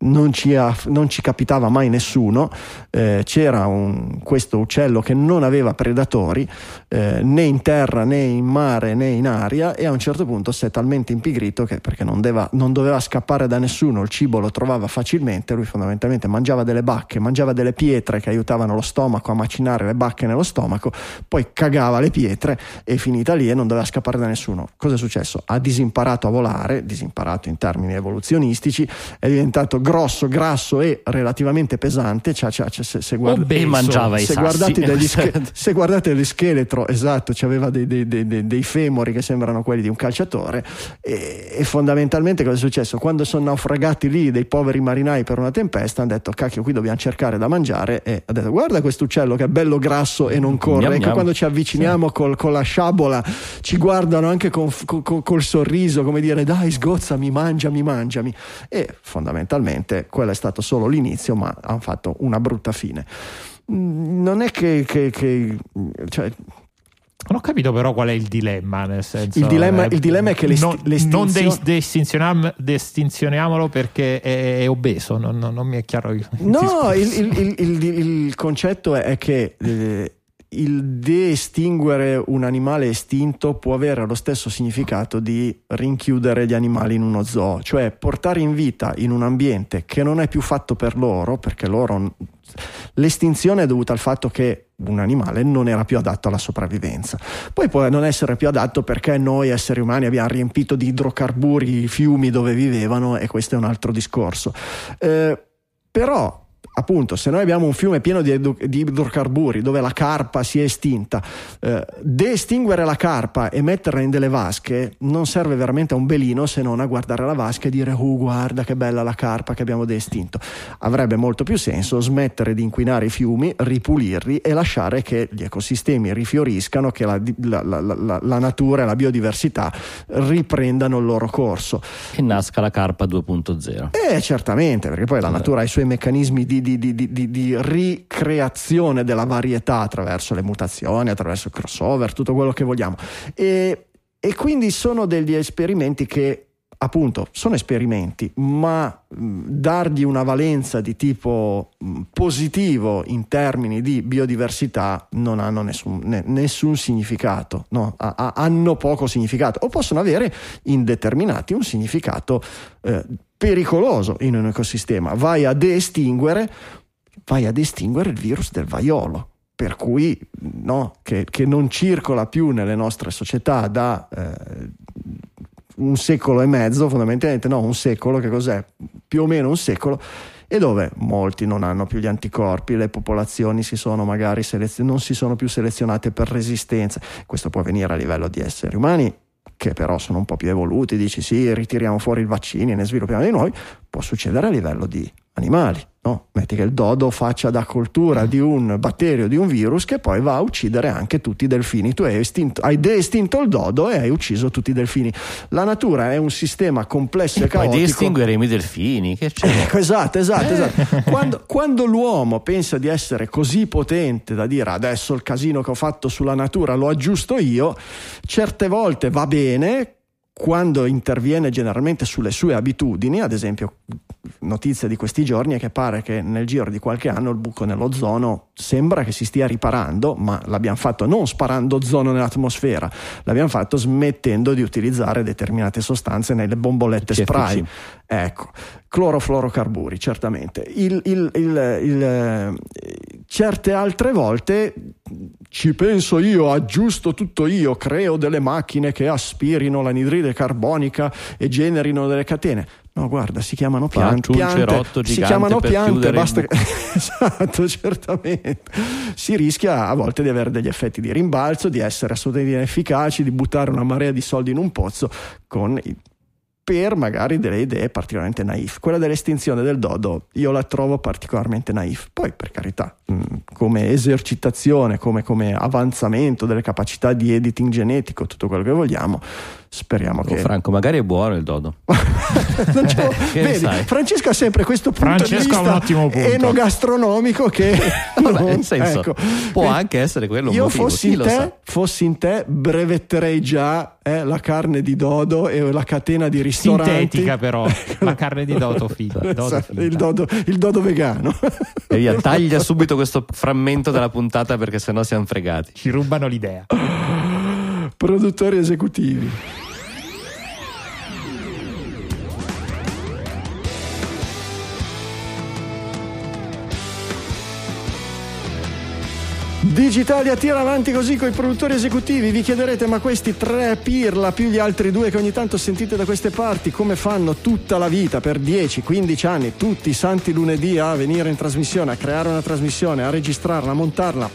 non ci, non ci, capitava mai nessuno, eh, c'era un, questo uccello che non aveva predatori eh, né in terra né in mare né in aria e a un certo punto si è talmente impigrito che perché non, deva, non doveva scappare da nessuno, il cibo lo trovava facilmente, lui fondamentalmente mangiava delle bacche, mangiava delle pietre che aiutavano lo stomaco a macinare le bacche nello stomaco, poi cagava le pietre e finita lì e non doveva scappare da nessuno. Cosa è successo? Ha disimparato a volare, disimparato in termini evoluzionistici, è diventato grosso, grasso e relativamente pesante. Cioè, cioè, cioè, se, se, guarda, e mangiava se i guardate, degli sch- se guardate l'ischeletro, esatto, aveva dei, dei, dei, dei, femori che sembrano quelli di un calciatore. E, e, fondamentalmente cosa è successo? Quando sono naufragati lì dei poveri marinai per una tempesta, hanno detto: Cacchio, qui dobbiamo cercare da mangiare. E ha detto: Guarda questo uccello che è bello grasso e non corre. Gnam, ecco, quando ci avviciniamo sì. col, con la sciabola, ci guardano anche con, con, col sorriso, come dire: Dai, sgozzami, mangiami, mangiami. E fondamentalmente ovviamente quello è stato solo l'inizio, ma hanno fatto una brutta fine. Mm, non è che, che, che cioè, non ho capito però qual è il dilemma, nel senso... Il dilemma, eh, il dilemma è che l'esti- non, l'estinzione... non destinzioniam- destinzioniamolo perché è, è obeso, non, non, non, mi è chiaro il No, il, il, il, concetto è che eh, il de-estinguere un animale estinto può avere lo stesso significato di rinchiudere gli animali in uno zoo, cioè portare in vita in un ambiente che non è più fatto per loro, perché loro l'estinzione è dovuta al fatto che un animale non era più adatto alla sopravvivenza. Poi può non essere più adatto perché noi esseri umani abbiamo riempito di idrocarburi i fiumi dove vivevano e questo è un altro discorso. Eh, però appunto, se noi abbiamo un fiume pieno di, edu- di idrocarburi dove la carpa si è estinta, eh, destinguere la carpa e metterla in delle vasche non serve veramente a un belino se non a guardare la vasca e dire, oh, guarda che bella la carpa che abbiamo destinto. Avrebbe molto più senso smettere di inquinare i fiumi, ripulirli e lasciare che gli ecosistemi rifioriscano, che la, la, la, la natura e la biodiversità riprendano il loro corso. E nasca la carpa 2.0. Eh, certamente, perché poi la natura ha i suoi meccanismi di di, di, di, ricreazione della varietà attraverso le mutazioni, attraverso il crossover, tutto quello che vogliamo. E, e quindi sono degli esperimenti che appunto sono esperimenti, ma dargli una valenza di tipo positivo in termini di biodiversità non hanno nessun, ne, nessun significato, no? ha, ha, hanno poco significato o possono avere indeterminati un significato eh, pericoloso in un ecosistema. Vai a destinguere, vai a destinguere il virus del vaiolo per cui no, che, che, non circola più nelle nostre società da eh, un secolo e mezzo, fondamentalmente no, un secolo, che cos'è? Più o meno un secolo, e dove molti non hanno più gli anticorpi, le popolazioni si non si sono più selezionate per resistenza. Questo può avvenire a livello di esseri umani che però sono un po' più evoluti, dici sì, ritiriamo fuori i vaccini e ne sviluppiamo di nuovi, può succedere a livello di animali. No? Metti che il dodo faccia da coltura di un batterio, di un virus che poi va a uccidere anche tutti i delfini. Tu hai, estinto, hai de-estinto il dodo e hai ucciso tutti i delfini. La natura è un sistema complesso e, e caotico. Poi distingueremo i delfini. Che c'è? Esatto, esatto, esatto. Quando, quando l'uomo pensa di essere così potente da dire adesso il casino che ho fatto sulla natura lo aggiusto io, certe volte va bene, quando interviene generalmente sulle sue abitudini, ad esempio notizia di questi giorni è che pare che nel giro di qualche anno il buco nell'ozono sembra che si stia riparando, ma l'abbiamo fatto non sparando ozono nell'atmosfera, l'abbiamo fatto smettendo di utilizzare determinate sostanze nelle bombolette CFC. spray. Ecco, clorofluorocarburi, certamente. Il, il, il, certe altre volte ci penso io, aggiusto tutto io, creo delle macchine che aspirino l'anidride carbonica e generino delle catene. No, guarda, si chiamano piante. piante si chiamano piante, basta che... esatto, certamente. Si rischia a volte di avere degli effetti di rimbalzo, di essere assolutamente inefficaci, di buttare una marea di soldi in un pozzo con per magari delle idee particolarmente naif. Quella dell'estinzione del dodo io la trovo particolarmente naif. Poi, per carità, mh, come esercitazione, come, come, avanzamento delle capacità di editing genetico, tutto quello che vogliamo, speriamo oh, che. Franco, magari è buono il dodo. Vedi, Francesco ha sempre questo punto Francesco di vista enogastronomico che. Vabbè, nel senso, ecco. può anche essere quello un Io motivo, fossi, chi in lo te, sa. fossi in te, brevetterei già eh, la carne di dodo e la catena di ristoranti. Sintetica, però. la carne di dodo figa. Dodo Esatto, figa. il, dodo, il dodo vegano. E via, taglia subito questo frammento della puntata perché sennò siamo fregati. Ci rubano l'idea. Produttori esecutivi. Digitalia tira avanti così con i produttori esecutivi. Vi chiederete: ma questi tre pirla più gli altri due che ogni tanto sentite da queste parti, come fanno tutta la vita per 10-15 anni, tutti i santi lunedì a venire in trasmissione, a creare una trasmissione, a registrarla, a montarla,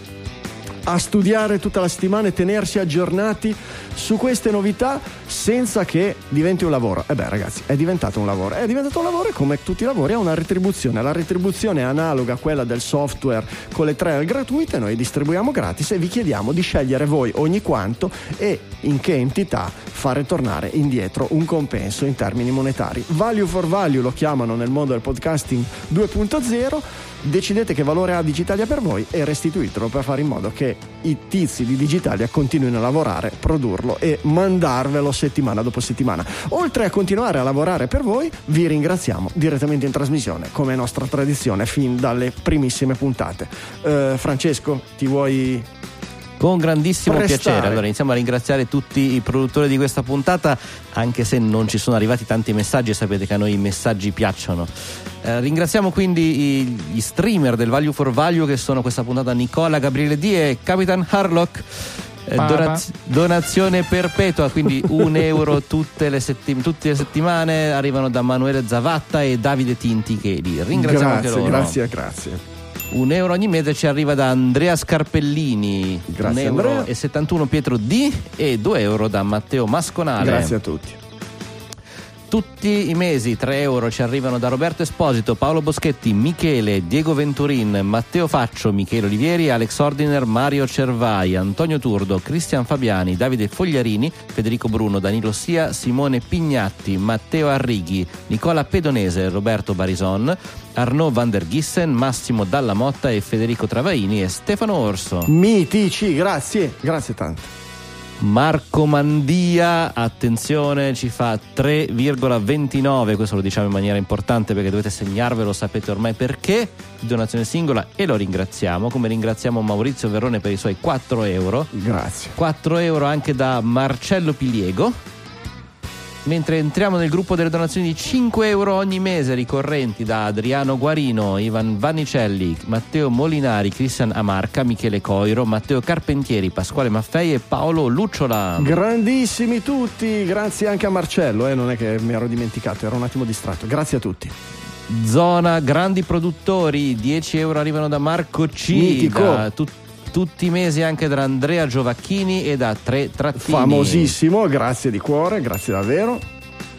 a studiare tutta la settimana e tenersi aggiornati su queste novità senza che diventi un lavoro. E beh, ragazzi, è diventato un lavoro. È diventato un lavoro e come tutti i lavori ha una retribuzione. La retribuzione è analoga a quella del software con le trial gratuite, noi distribuiamo gratis e vi chiediamo di scegliere voi ogni quanto e in che entità fare tornare indietro un compenso in termini monetari. Value for value lo chiamano nel mondo del podcasting 2.0 decidete che valore ha Digitalia per voi e restituitelo per fare in modo che i tizi di Digitalia continuino a lavorare, produrlo e mandarvelo settimana dopo settimana. Oltre a continuare a lavorare per voi, vi ringraziamo direttamente in trasmissione, come è nostra tradizione fin dalle primissime puntate. Eh, Francesco, ti vuoi Con grandissimo Prestare. piacere. Allora iniziamo a ringraziare tutti i produttori di questa puntata, anche se non ci sono arrivati tanti messaggi, sapete che a noi i messaggi piacciono. Eh, ringraziamo quindi i- gli streamer del Value for Value che sono questa puntata Nicola, Gabriele D e Capitan Harlock. Eh, donaz- donazione perpetua, quindi un euro tutte le, setti- tutte le settimane arrivano da Manuele Zavatta e Davide Tinti che li ringraziamo anche grazie, grazie, grazie. Un euro ogni mese ci arriva da Andrea Scarpellini, Grazie, un euro Andrea. e 71 Pietro D e 2 euro da Matteo Masconale. Grazie a tutti. Tutti i mesi 3 euro ci arrivano da Roberto Esposito, Paolo Boschetti, Michele, Diego Venturin, Matteo Faccio, Michele Olivieri, Alex Ordiner, Mario Cervai, Antonio Turdo, Cristian Fabiani, Davide Fogliarini, Federico Bruno, Danilo Sia, Simone Pignatti, Matteo Arrighi, Nicola Pedonese, Roberto Barison, Arnaud Van der Gissen, Massimo Dalla Motta e Federico Travaini e Stefano Orso. Mitici, grazie, grazie tanto. Marco Mandia, attenzione, ci fa 3,29, questo lo diciamo in maniera importante perché dovete segnarvelo, sapete ormai perché, donazione singola e lo ringraziamo, come ringraziamo Maurizio Verrone per i suoi 4 euro, Grazie. 4 euro anche da Marcello Piliego. Mentre entriamo nel gruppo delle donazioni di 5 euro ogni mese ricorrenti da Adriano Guarino, Ivan Vannicelli, Matteo Molinari, Cristian Amarca, Michele Coiro, Matteo Carpentieri, Pasquale Maffei e Paolo Lucciola. Grandissimi tutti, grazie anche a Marcello, eh, non è che mi ero dimenticato, ero un attimo distratto. Grazie a tutti. Zona grandi produttori, 10 euro arrivano da Marco C. Mitico. Da tut- tutti i mesi anche da Andrea Giovacchini e da Tre Trattini. Famosissimo, grazie di cuore, grazie davvero.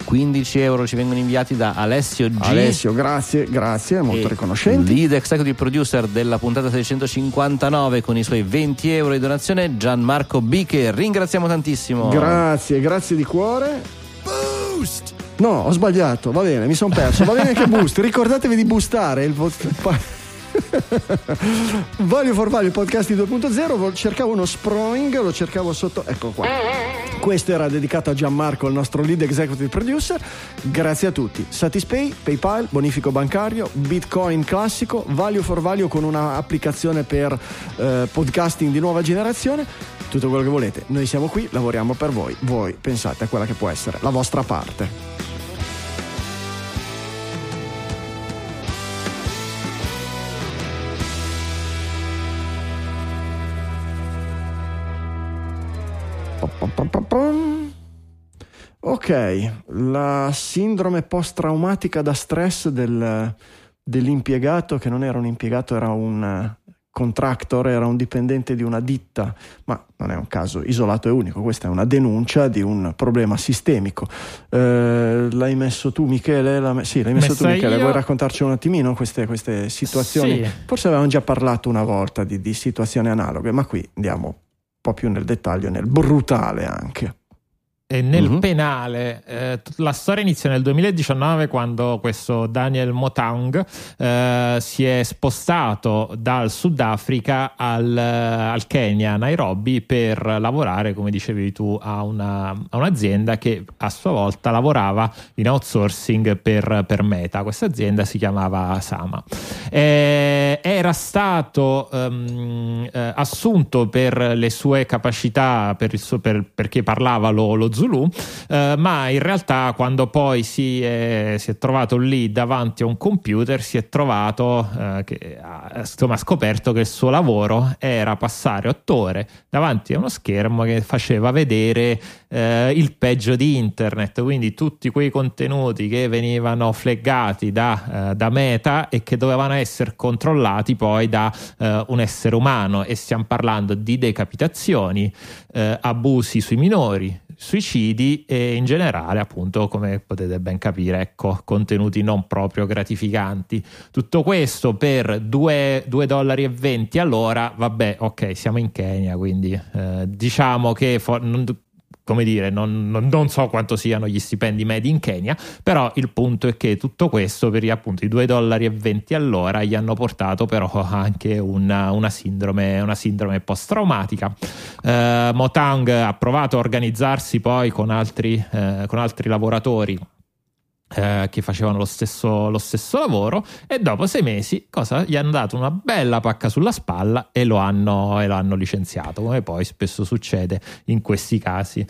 15 euro ci vengono inviati da Alessio G. Alessio, grazie, grazie, molto e riconoscenti. Lead executive producer della puntata 659 con i suoi 20 euro di donazione, Gianmarco B. Che ringraziamo tantissimo. Grazie, grazie di cuore. Boost! No, ho sbagliato, va bene, mi sono perso. Va bene che boost, ricordatevi di boostare il vostro. Voglio formarvi il podcast di 2.0, cercavo uno sproing, lo cercavo sotto, ecco qua. Questo era dedicato a Gianmarco, il nostro lead executive producer. Grazie a tutti. Satispay, PayPal, bonifico bancario, Bitcoin classico, Value for Value con un'applicazione per eh, podcasting di nuova generazione. Tutto quello che volete. Noi siamo qui, lavoriamo per voi. Voi pensate a quella che può essere la vostra parte. Ok, la sindrome post-traumatica da stress del, dell'impiegato, che non era un impiegato, era un contractor, era un dipendente di una ditta, ma non è un caso isolato e unico, questa è una denuncia di un problema sistemico. Eh, l'hai messo tu Michele? La, sì, l'hai messo Messa tu Michele, io. vuoi raccontarci un attimino queste, queste situazioni? Sì. Forse avevamo già parlato una volta di, di situazioni analoghe, ma qui andiamo po' più nel dettaglio, nel brutale anche. E nel Mhm. penale, eh, la storia inizia nel 2019 quando questo Daniel Motang eh, si è spostato dal Sudafrica al, al Kenya, Nairobi, per lavorare, come dicevi tu, a, una- a un'azienda che a sua volta lavorava in outsourcing per, per Meta. Questa azienda si chiamava Sama. Eh, era stato ehm, eh, assunto per le sue capacità, per suo- per- perché parlava lo, lo Zulu, eh, ma in realtà quando poi si è, si è trovato lì davanti a un computer si è trovato eh, che insomma, ha scoperto che il suo lavoro era passare otto ore davanti a uno schermo che faceva vedere eh, il peggio di internet, quindi tutti quei contenuti che venivano flaggati da, eh, da Meta e che dovevano essere controllati poi da eh, un essere umano. E stiamo parlando di decapitazioni, eh, abusi sui minori, suicidi e in generale appunto come potete ben capire ecco contenuti non proprio gratificanti. Tutto questo per 2, dollari 20 all'ora vabbè ok siamo in Kenya quindi eh, diciamo che for- non- come dire, non, non- non so quanto siano gli stipendi medi in Kenya, però il punto è che tutto questo per appunto i 2 dollari 20 all'ora gli hanno portato però anche una, una sindrome, una sindrome post-traumatica. Eh, Motang ha provato a organizzarsi poi con altri, eh, con altri lavoratori eh, che facevano lo stesso, lo stesso lavoro e dopo sei mesi cosa? gli hanno dato una bella pacca sulla spalla e lo hanno, e lo hanno licenziato come poi spesso succede in questi casi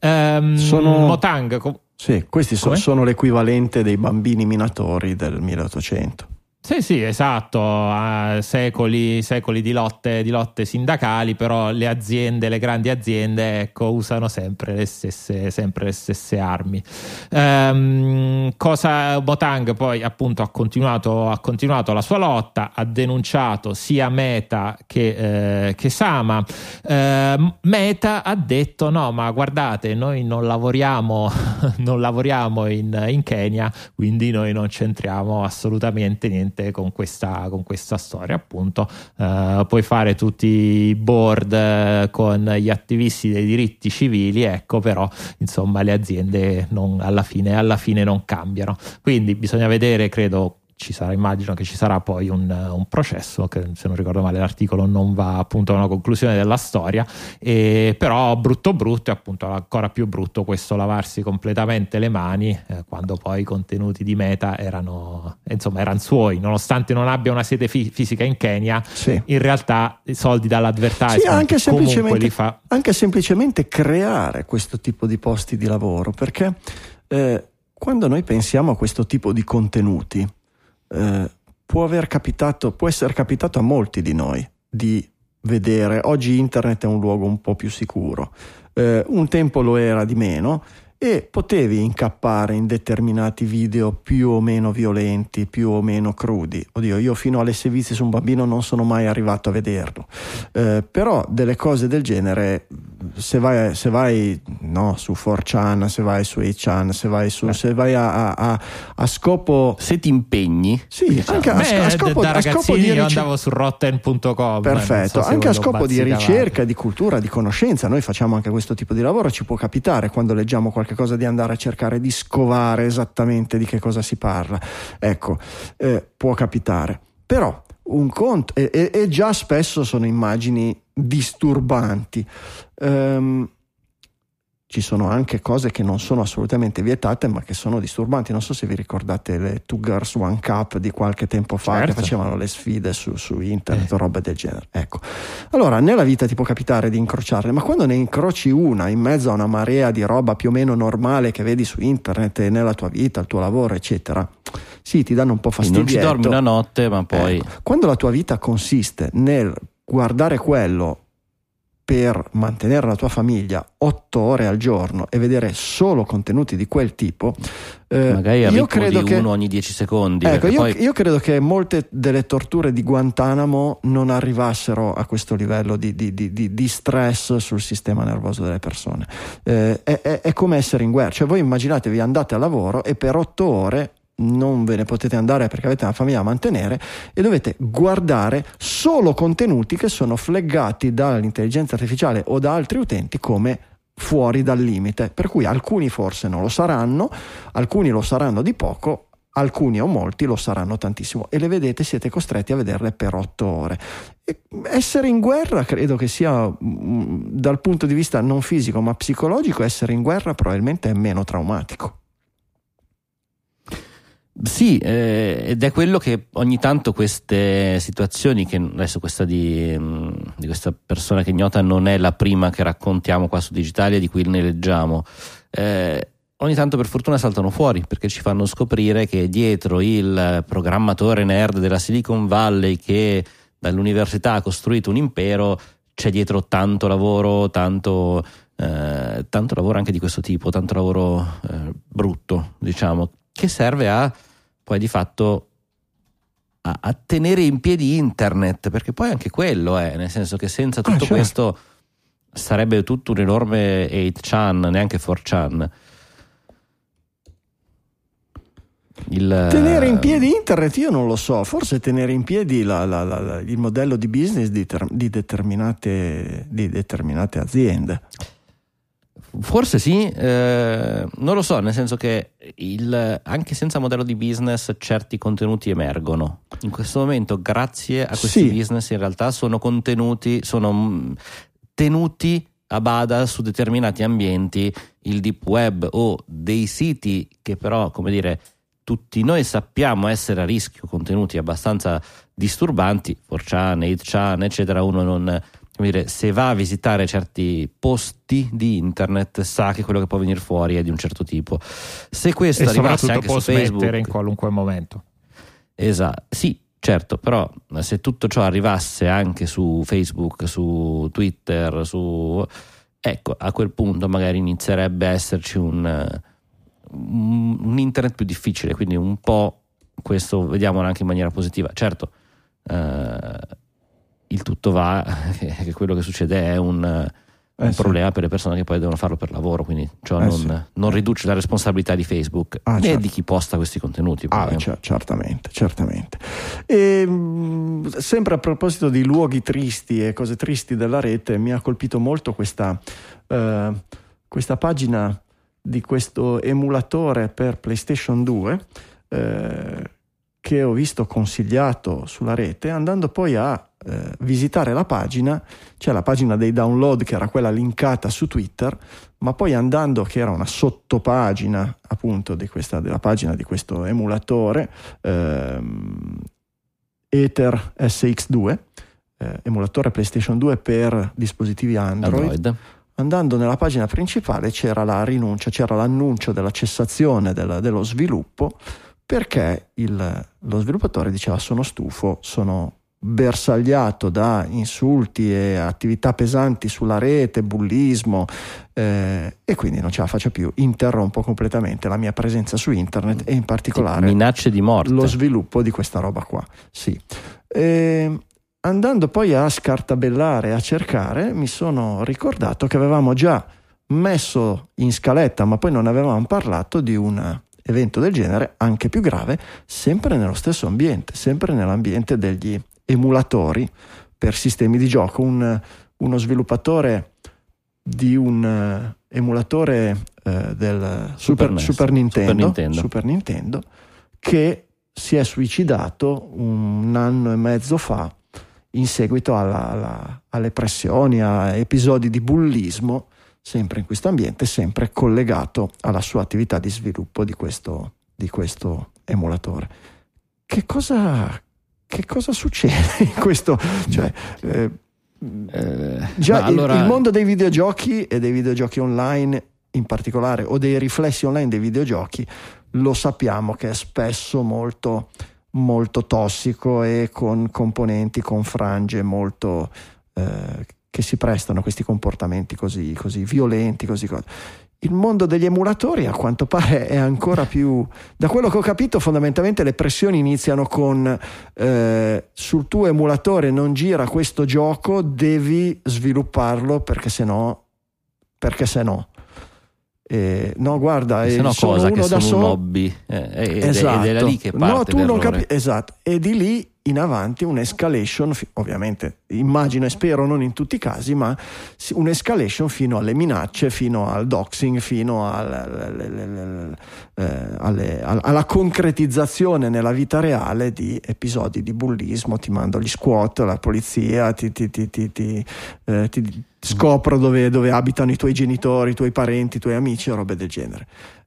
Ehm, Sono- Motang com- Sì, questi so- sono l'equivalente dei bambini minatori del 1800. Sì, sì, esatto, eh, secoli, secoli di, lotte, di lotte sindacali, però le aziende, le grandi aziende, ecco, usano sempre le stesse, sempre le stesse armi. Ehm, cosa Botang poi appunto ha continuato, ha continuato la sua lotta, ha denunciato sia Meta che, eh, che Sama. Ehm, Meta ha detto no, ma guardate, noi non lavoriamo, non lavoriamo in, in Kenya, quindi noi non c'entriamo assolutamente niente con questa, con questa storia. Appunto, Eh, puoi fare tutti i board eh, con gli attivisti dei diritti civili, ecco, però insomma le aziende non- alla, fine, alla fine non cambiano. Quindi bisogna vedere, credo. Ci sarà, immagino che ci sarà poi un, un processo che se non ricordo male l'articolo non va appunto a una conclusione della storia e però brutto brutto e appunto ancora più brutto questo lavarsi completamente le mani eh, quando poi i contenuti di Meta erano insomma erano suoi nonostante non abbia una sede fi- fisica in Kenya Sì. in realtà i soldi dall'advertising Sì, anche semplicemente, li fa anche semplicemente creare questo tipo di posti di lavoro, perché eh, quando noi pensiamo a questo tipo di contenuti, eh, può aver capitato, può essere capitato a molti di noi di vedere, oggi internet è un luogo un po' più sicuro, Eh, un tempo lo era di meno e potevi incappare in determinati video più o meno violenti, più o meno crudi. Oddio, io fino alle sevizie su un bambino non sono mai arrivato a vederlo. Eh, però delle cose del genere se vai, se vai no, su 4chan, se vai su 8chan, se vai, su, se vai a, a, a, scopo. Se ti impegni, sì, diciamo. anche a, Beh, a scopo, da a scopo di io ricerca. andavo su rotten.com. Perfetto, so anche a scopo di ricerca, di cultura, di conoscenza. Noi facciamo anche questo tipo di lavoro. Ci può capitare quando leggiamo qualcosa di andare a cercare di scovare esattamente di che cosa si parla. Ecco, eh, può capitare. Però un conto, e, e- e già spesso sono immagini disturbanti. Ehm, ci sono anche cose che non sono assolutamente vietate, ma che sono disturbanti. Non so se vi ricordate le Two Girls One Cup di qualche tempo fa Certo. che facevano le sfide su, su internet o robe del genere. Ecco. Allora, nella vita ti può capitare di incrociarle, ma quando ne incroci una in mezzo a una marea di roba più o meno normale che vedi su internet nella tua vita, il tuo lavoro, eccetera, sì, ti danno un po' fastidio. non ci dormi una notte, ma poi Ecco, quando la tua vita consiste nel guardare quello per mantenere la tua famiglia otto ore al giorno e vedere solo contenuti di quel tipo, eh, magari a io credo che uno ogni 10 secondi. Ecco, io, poi io credo che molte delle torture di Guantanamo non arrivassero a questo livello di, di- di- di- di stress sul sistema nervoso delle persone. Eh, è, è- è come essere in guerra, cioè voi immaginatevi andate a lavoro e per otto ore non ve ne potete andare perché avete una famiglia da mantenere e dovete guardare solo contenuti che sono flaggati dall'intelligenza artificiale o da altri utenti come fuori dal limite, per cui alcuni forse non lo saranno, alcuni lo saranno di poco, alcuni o molti lo saranno tantissimo e le vedete, siete costretti a vederle per otto ore. E essere in guerra credo che sia, mm, dal punto di vista non fisico ma psicologico, essere in guerra probabilmente è meno traumatico. Sì, eh, ed è quello che ogni tanto queste situazioni, che adesso questa di, mh, di questa persona che ignota non è la prima che raccontiamo qua su Digitalia, di cui ne leggiamo, eh, ogni tanto per fortuna saltano fuori perché ci fanno scoprire che dietro il programmatore nerd della Silicon Valley che dall'università ha costruito un impero c'è dietro tanto lavoro, tanto, eh, tanto lavoro anche di questo tipo, tanto lavoro eh, brutto, diciamo, che serve a poi di fatto a, a tenere in piedi internet, perché poi anche quello è, nel senso che senza tutto certo. questo sarebbe tutto un enorme 8chan, neanche 4chan. Il, Tenere in piedi internet io non lo so, forse tenere in piedi la- la- la- il modello di business di, ter- di determinate, di determinate aziende. Forse sì, eh, non lo so, nel senso che il- anche senza modello di business certi contenuti emergono. In questo momento, grazie a questi Sì. business, in realtà sono contenuti, sono mm, tenuti a bada su determinati ambienti, il deep web o dei siti che però, come dire, tutti noi sappiamo essere a rischio, contenuti abbastanza disturbanti, 4chan, 8chan, eccetera, uno non dire, se va a visitare certi posti di internet sa che quello che può venire fuori è di un certo tipo. Se questo E arrivasse anche può su Facebook, in qualunque momento. esatto, sì, certo, però se tutto ciò arrivasse anche su Facebook, su Twitter, su ecco, a quel punto magari inizierebbe a esserci un, un un internet più difficile, quindi un po' questo vediamolo anche in maniera positiva. Certo, eh, il tutto va che quello che succede è un, un Eh sì. problema per le persone che poi devono farlo per lavoro, quindi ciò Eh non, sì. non riduce la responsabilità di Facebook Ah, né certo. di chi posta questi contenuti. Ah, eh. cer- certamente, certamente. E, mh, sempre a proposito di luoghi tristi e cose tristi della rete, mi ha colpito molto questa, eh, questa pagina di questo emulatore per PlayStation 2 eh, che ho visto consigliato sulla rete, andando poi a eh, visitare la pagina, c'è la pagina dei download che era quella linkata su Twitter, ma poi andando che era una sottopagina appunto di questa, della pagina di questo emulatore ehm, Ether SX2 eh, emulatore PlayStation 2 per dispositivi Android, Android. andando nella pagina principale c'era la rinuncia, c'era l'annuncio della cessazione della- dello sviluppo perché il- lo sviluppatore diceva sono stufo, sono bersagliato da insulti e attività pesanti sulla rete, bullismo eh, e quindi non ce la faccio più, interrompo completamente la mia presenza su internet e in particolare Minacce di morte. lo sviluppo di questa roba qua. Sì. E andando poi a scartabellare, a cercare, mi sono ricordato che avevamo già messo in scaletta, ma poi non avevamo parlato di un evento del genere, anche più grave, sempre nello stesso ambiente, sempre nell'ambiente degli emulatori per sistemi di gioco. Un, uno sviluppatore di un uh, emulatore uh, del Super, Super, Super, Nintendo, Super, Nintendo, Super Nintendo che si è suicidato un anno e mezzo fa in seguito alla, alla, alle pressioni, a episodi di bullismo, sempre in questo ambiente, sempre collegato alla sua attività di sviluppo di questo, di questo emulatore. Che cosa, che cosa succede in questo? Cioè, eh, eh, già allora... il, il mondo dei videogiochi e dei videogiochi online in particolare o dei riflessi online dei videogiochi lo sappiamo che è spesso molto molto tossico e con componenti, con frange molto eh, che si prestano a questi comportamenti così, così violenti, così il mondo degli emulatori a quanto pare è ancora più da quello che ho capito fondamentalmente le pressioni iniziano con eh, sul tuo emulatore non gira questo gioco devi svilupparlo perché se no perché se no? Eh, no, guarda, se no cosa? che sono solo... un hobby. Eh, ed, esatto. ed è da lì che parte no, tu non capi- esatto. E di lì in avanti un'escalation, ovviamente immagino e spero non in tutti i casi, ma un'escalation fino alle minacce, fino al doxing, fino al, alle, eh, alle, alla concretizzazione nella vita reale di episodi di bullismo, ti mando gli squat, la polizia, ti, ti, ti, ti eh, scopro dove, dove abitano i tuoi genitori, i tuoi parenti, i tuoi amici robe del genere.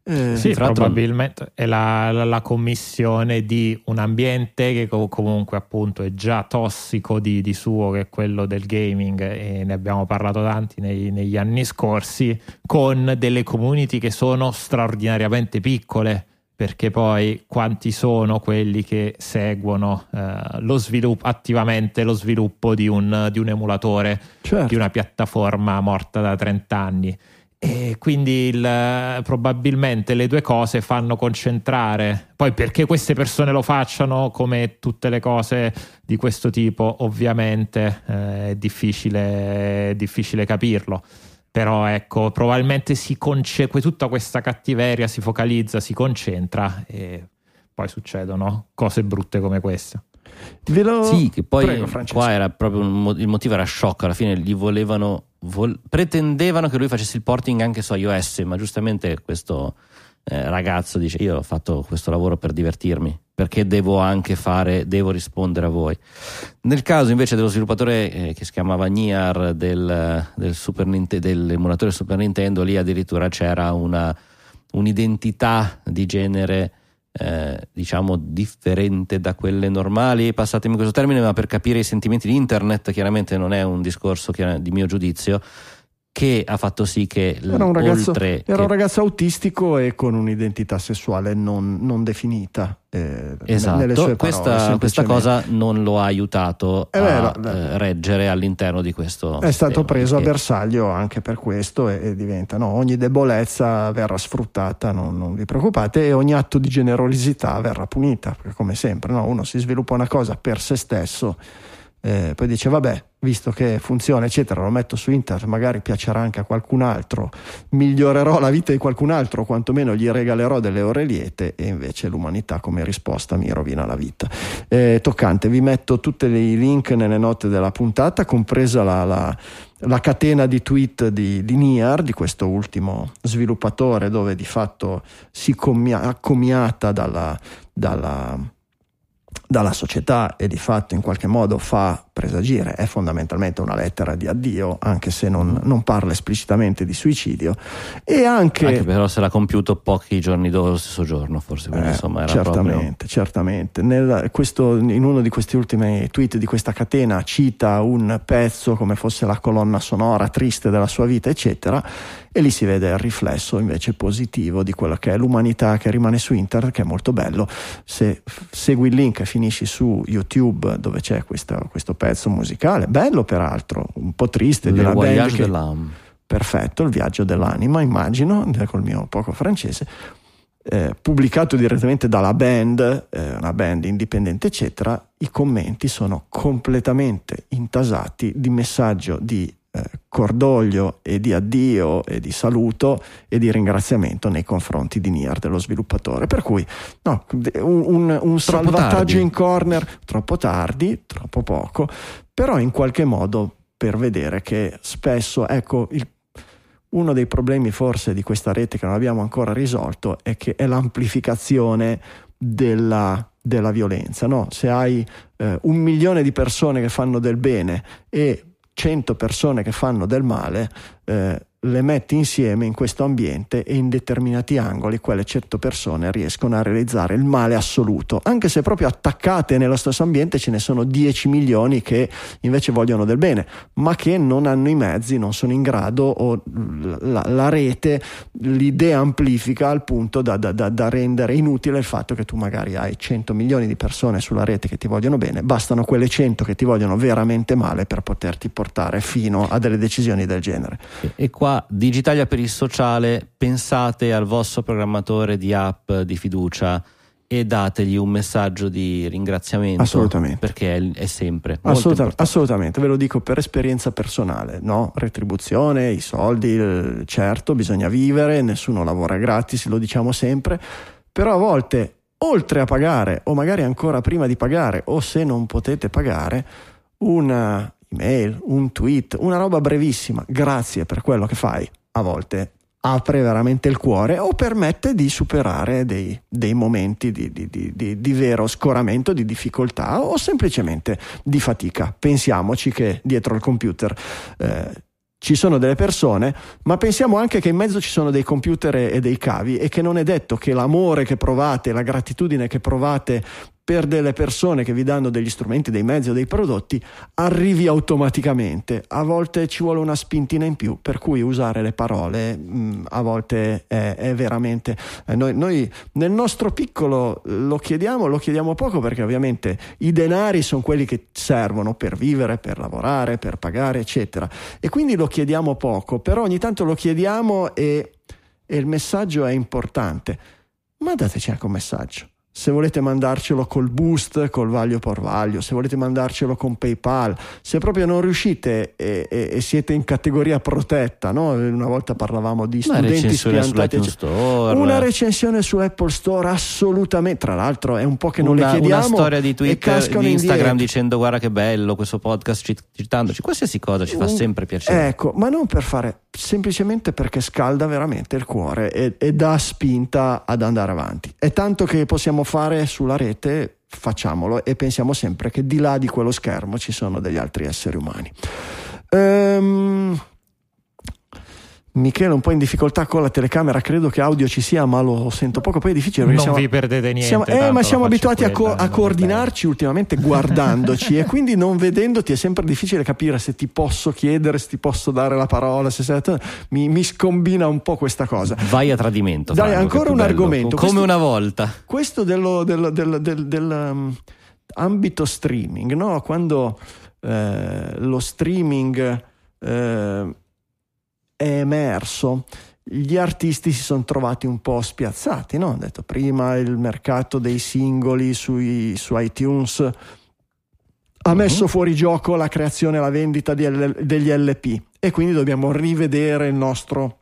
Eh, sì, probabilmente è la, la, la, commissione di un ambiente che comunque appunto è già tossico di, di, suo, che è quello del gaming, e ne abbiamo parlato tanti nei, negli anni scorsi, con delle community che sono straordinariamente piccole. Perché poi quanti sono quelli che seguono eh, lo sviluppo, attivamente lo sviluppo di un, di un emulatore, certo. di una piattaforma morta da 30 anni? E quindi il, probabilmente le due cose fanno concentrare. Poi perché queste persone lo facciano, come tutte le cose di questo tipo, ovviamente eh, è, difficile, è difficile capirlo. Però ecco, probabilmente si conce- tutta questa cattiveria si focalizza, si concentra e poi succedono cose brutte come queste. Lo... Sì, che poi Prego, qua era proprio un, il motivo era shock, alla fine gli volevano vol- pretendevano che lui facesse il porting anche su iOS, ma giustamente questo eh, ragazzo dice io ho fatto questo lavoro per divertirmi, perché devo anche fare, devo rispondere a voi. Nel caso invece dello sviluppatore eh, che si chiamava Niar del, del Super Nintendo, dell'emulatore Super Nintendo, lì addirittura c'era una, un'identità di genere eh, diciamo differente da quelle normali, passatemi questo termine, ma per capire i sentimenti di internet, chiaramente non è un discorso di mio giudizio, che ha fatto sì che era un ragazzo, era che... un ragazzo autistico e con un'identità sessuale non, non definita. Eh, esatto, questa, questa, cosa non lo ha aiutato vero, a eh, reggere all'interno di questo. È stato preso perché... a bersaglio anche per questo e, e diventa no, ogni debolezza verrà sfruttata, non, non, vi preoccupate, e ogni atto di generosità verrà punita, perché come sempre no, uno si sviluppa una cosa per se stesso eh, poi dice vabbè visto che funziona eccetera lo metto su internet magari piacerà anche a qualcun altro migliorerò la vita di qualcun altro quantomeno gli regalerò delle ore liete e invece l'umanità come risposta mi rovina la vita. Eh, toccante vi metto tutti i link nelle note della puntata compresa la, la, la catena di tweet di, di Niar di questo ultimo sviluppatore dove di fatto si commia, accomiata dalla, dalla dalla società e di fatto in qualche modo fa presagire, è fondamentalmente una lettera di addio, anche se non, non parla esplicitamente di suicidio. E anche, anche però se l'ha compiuto pochi giorni dopo lo stesso giorno, forse. Quindi, eh, insomma, era certamente, proprio... certamente. Nel, questo, in uno di questi ultimi tweet di questa catena cita un pezzo come fosse la colonna sonora triste della sua vita, eccetera e lì si vede il riflesso invece positivo di quella che è l'umanità che rimane su internet, che è molto bello. Se segui il link e finisci su YouTube dove c'è questa, questo pezzo musicale, bello peraltro, un po' triste, di una band che... Perfetto, il viaggio dell'anima, immagino, col mio poco francese eh, pubblicato direttamente dalla band, eh, una band indipendente, eccetera, i commenti sono completamente intasati di messaggio di eh, cordoglio e di addio e di saluto e di ringraziamento nei confronti di Nier, dello sviluppatore. Per cui no, un, un, un salvataggio tardi. in corner troppo tardi, troppo poco, però in qualche modo per vedere che spesso, ecco, il uno dei problemi forse di questa rete che non abbiamo ancora risolto è che è l'amplificazione della, della violenza. No? Se hai eh, un milione di persone che fanno del bene e 100 persone che fanno del male, eh, le metti insieme in questo ambiente e in determinati angoli quelle 100 persone riescono a realizzare il male assoluto, anche se proprio attaccate nello stesso ambiente ce ne sono 10 milioni che invece vogliono del bene, ma che non hanno i mezzi, non sono in grado o la, la rete li deamplifica al punto da, da, da, da rendere inutile il fatto che tu magari hai 100 milioni di persone sulla rete che ti vogliono bene, bastano quelle 100 che ti vogliono veramente male per poterti portare fino a delle decisioni del genere. E qua Digitalia per il sociale, pensate al vostro programmatore di app di fiducia e dategli un messaggio di ringraziamento. Assolutamente. Perché è, è sempre. Assoluta, assolutamente, ve lo dico per esperienza personale, no? Retribuzione, i soldi, certo, bisogna vivere, nessuno lavora gratis, lo diciamo sempre, però a volte, oltre a pagare, o magari ancora prima di pagare, o se non potete pagare, una email, un tweet, una roba brevissima, grazie per quello che fai, a volte apre veramente il cuore o permette di superare dei, dei momenti di, di, di, di, vero scoramento, di difficoltà o semplicemente di fatica. Pensiamoci che dietro il computer eh, ci sono delle persone, ma pensiamo anche che in mezzo ci sono dei computer e dei cavi e che non è detto che l'amore che provate, la gratitudine che provate per delle persone che vi danno degli strumenti, dei mezzi o dei prodotti arrivi automaticamente. A volte ci vuole una spintina in più, per cui usare le parole mh, mm, a volte è, è veramente... Eh, noi, noi, nel nostro piccolo lo chiediamo, lo chiediamo poco perché ovviamente i denari sono quelli che servono per vivere, per lavorare, per pagare, eccetera. E quindi lo chiediamo poco, però ogni tanto lo chiediamo e, e il messaggio è importante. Mandateci anche un messaggio se volete mandarcelo col boost, col vaglio por vaglio, se volete mandarcelo con PayPal, se proprio non riuscite e, e, e siete in categoria protetta, no? una volta parlavamo di una studenti spiantati, Store. una recensione su Apple Store assolutamente, tra l'altro è un po' che non una, le chiediamo una storia di Twitter, di Instagram indietro. dicendo guarda che bello questo podcast citandoci, qualsiasi cosa ci fa sempre piacere. Ecco, ma non per fare, semplicemente perché scalda veramente il cuore e, e dà spinta ad andare avanti. È tanto che possiamo fare sulla rete, facciamolo e pensiamo sempre che di là di quello schermo ci sono degli altri esseri umani. Ehm, Michele un po' in difficoltà con la telecamera, credo che audio ci sia, ma lo sento poco. Poi è difficile perché non siamo, vi perdete niente. Siamo, eh, ma siamo abituati a, co- a coordinarci ultimamente guardandoci e quindi non vedendoti è sempre difficile capire se ti posso chiedere, se ti posso dare la parola. Se sei... mi, mi, scombina un po' questa cosa. Vai a tradimento. Dai, Franco, ancora un bello. argomento. Come questo, una volta. Questo dello, del, del, del, del um, ambito streaming, no? quando eh, lo streaming. Eh, è emerso, gli artisti si sono trovati un po' spiazzati, no? Ho detto prima il mercato dei singoli sui, su iTunes ha messo uh-huh. fuori gioco la creazione e la vendita L- degli LP e quindi dobbiamo rivedere il nostro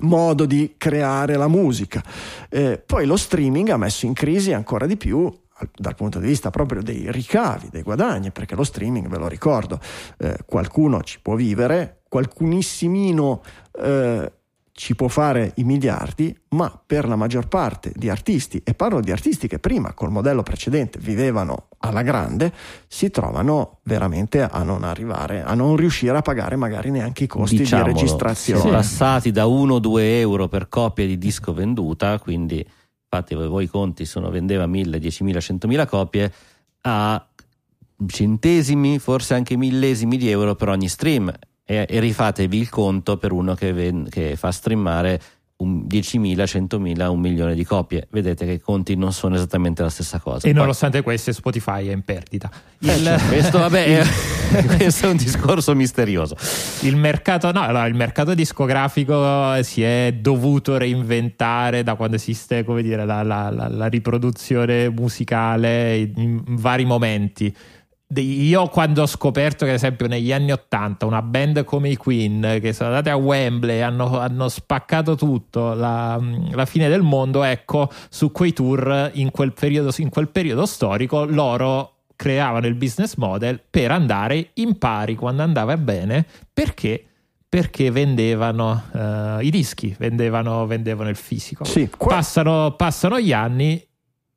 modo di creare la musica. Eh, poi lo streaming ha messo in crisi ancora di più dal punto di vista proprio dei ricavi, dei guadagni, perché lo streaming, ve lo ricordo, eh, qualcuno ci può vivere, qualcunissimino eh, ci può fare i miliardi, ma per la maggior parte di artisti, e parlo di artisti che prima col modello precedente vivevano alla grande, si trovano veramente a non arrivare, a non riuscire a pagare magari neanche i costi Diciamolo, di registrazione. Sono passati da 1-2 euro per copia di disco venduta, quindi infatti voi i conti sono vendeva 1000, 10.000, 100.000 copie, a centesimi, forse anche millesimi di euro per ogni stream. E, e rifatevi il conto per uno che, ven- che fa streamare un 10.000, 100.000, un milione di copie. Vedete che i conti non sono esattamente la stessa cosa. E Poi- nonostante questo Spotify è in perdita. Il, Eh, cioè, questo, vabbè, è, questo è un discorso misterioso. il mercato, no, allora, il mercato discografico si è dovuto reinventare da quando esiste come dire, la, la- la- la riproduzione musicale in vari momenti. Io quando ho scoperto che ad esempio negli anni 80 una band come i Queen che sono andate a Wembley hanno, hanno spaccato tutto la, la fine del mondo ecco su quei tour in quel periodo, in quel periodo storico loro creavano il business model per andare in pari quando andava bene perché perché vendevano eh, i dischi, vendevano, vendevano il fisico. Sì, qua- Passano, passano gli anni,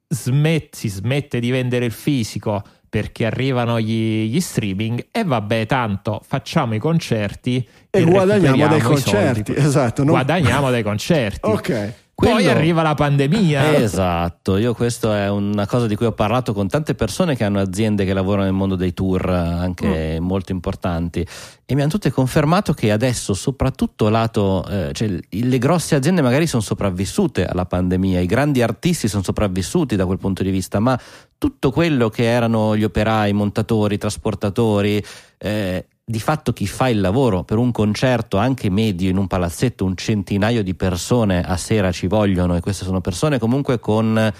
smet- si smette di vendere il fisico perché arrivano gli, gli streaming e vabbè, tanto facciamo i concerti E guadagniamo recuperiamo dai concerti, soldi. esatto, non- Guadagniamo dai concerti. Ok. Poi Quello- arriva la pandemia. Esatto, io questo è una cosa di cui ho parlato con tante persone che hanno aziende che lavorano nel mondo dei tour, anche molto importanti, e mi hanno tutte confermato che adesso, soprattutto lato, eh, cioè, le grosse aziende magari sono sopravvissute alla pandemia, i grandi artisti sono sopravvissuti da quel punto di vista, ma tutto quello che erano gli operai, i montatori, i trasportatori, eh, di fatto chi fa il lavoro per un concerto anche medio in un palazzetto, un centinaio di persone a sera ci vogliono e queste sono persone comunque con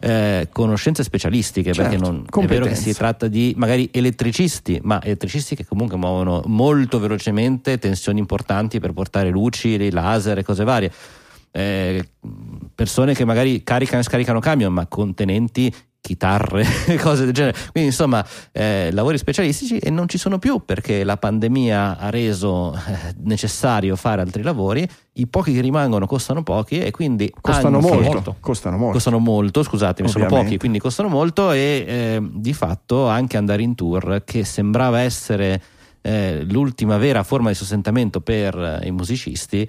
eh, conoscenze specialistiche Certo, perché non, è vero che si tratta di magari elettricisti ma elettricisti che comunque muovono molto velocemente tensioni importanti per portare luci, laser e cose varie. Eh, persone che magari caricano e scaricano camion ma contenenti chitarre, cose del genere. Quindi insomma, eh, lavori specialistici e non ci sono più perché la pandemia ha reso eh, necessario fare altri lavori. I pochi che rimangono costano pochi e quindi Costano anche- molto, costano molto. Costano molto, scusatemi, sono pochi, quindi costano molto e eh, di fatto anche andare in tour, che sembrava essere eh, l'ultima vera forma di sostentamento per eh, i musicisti,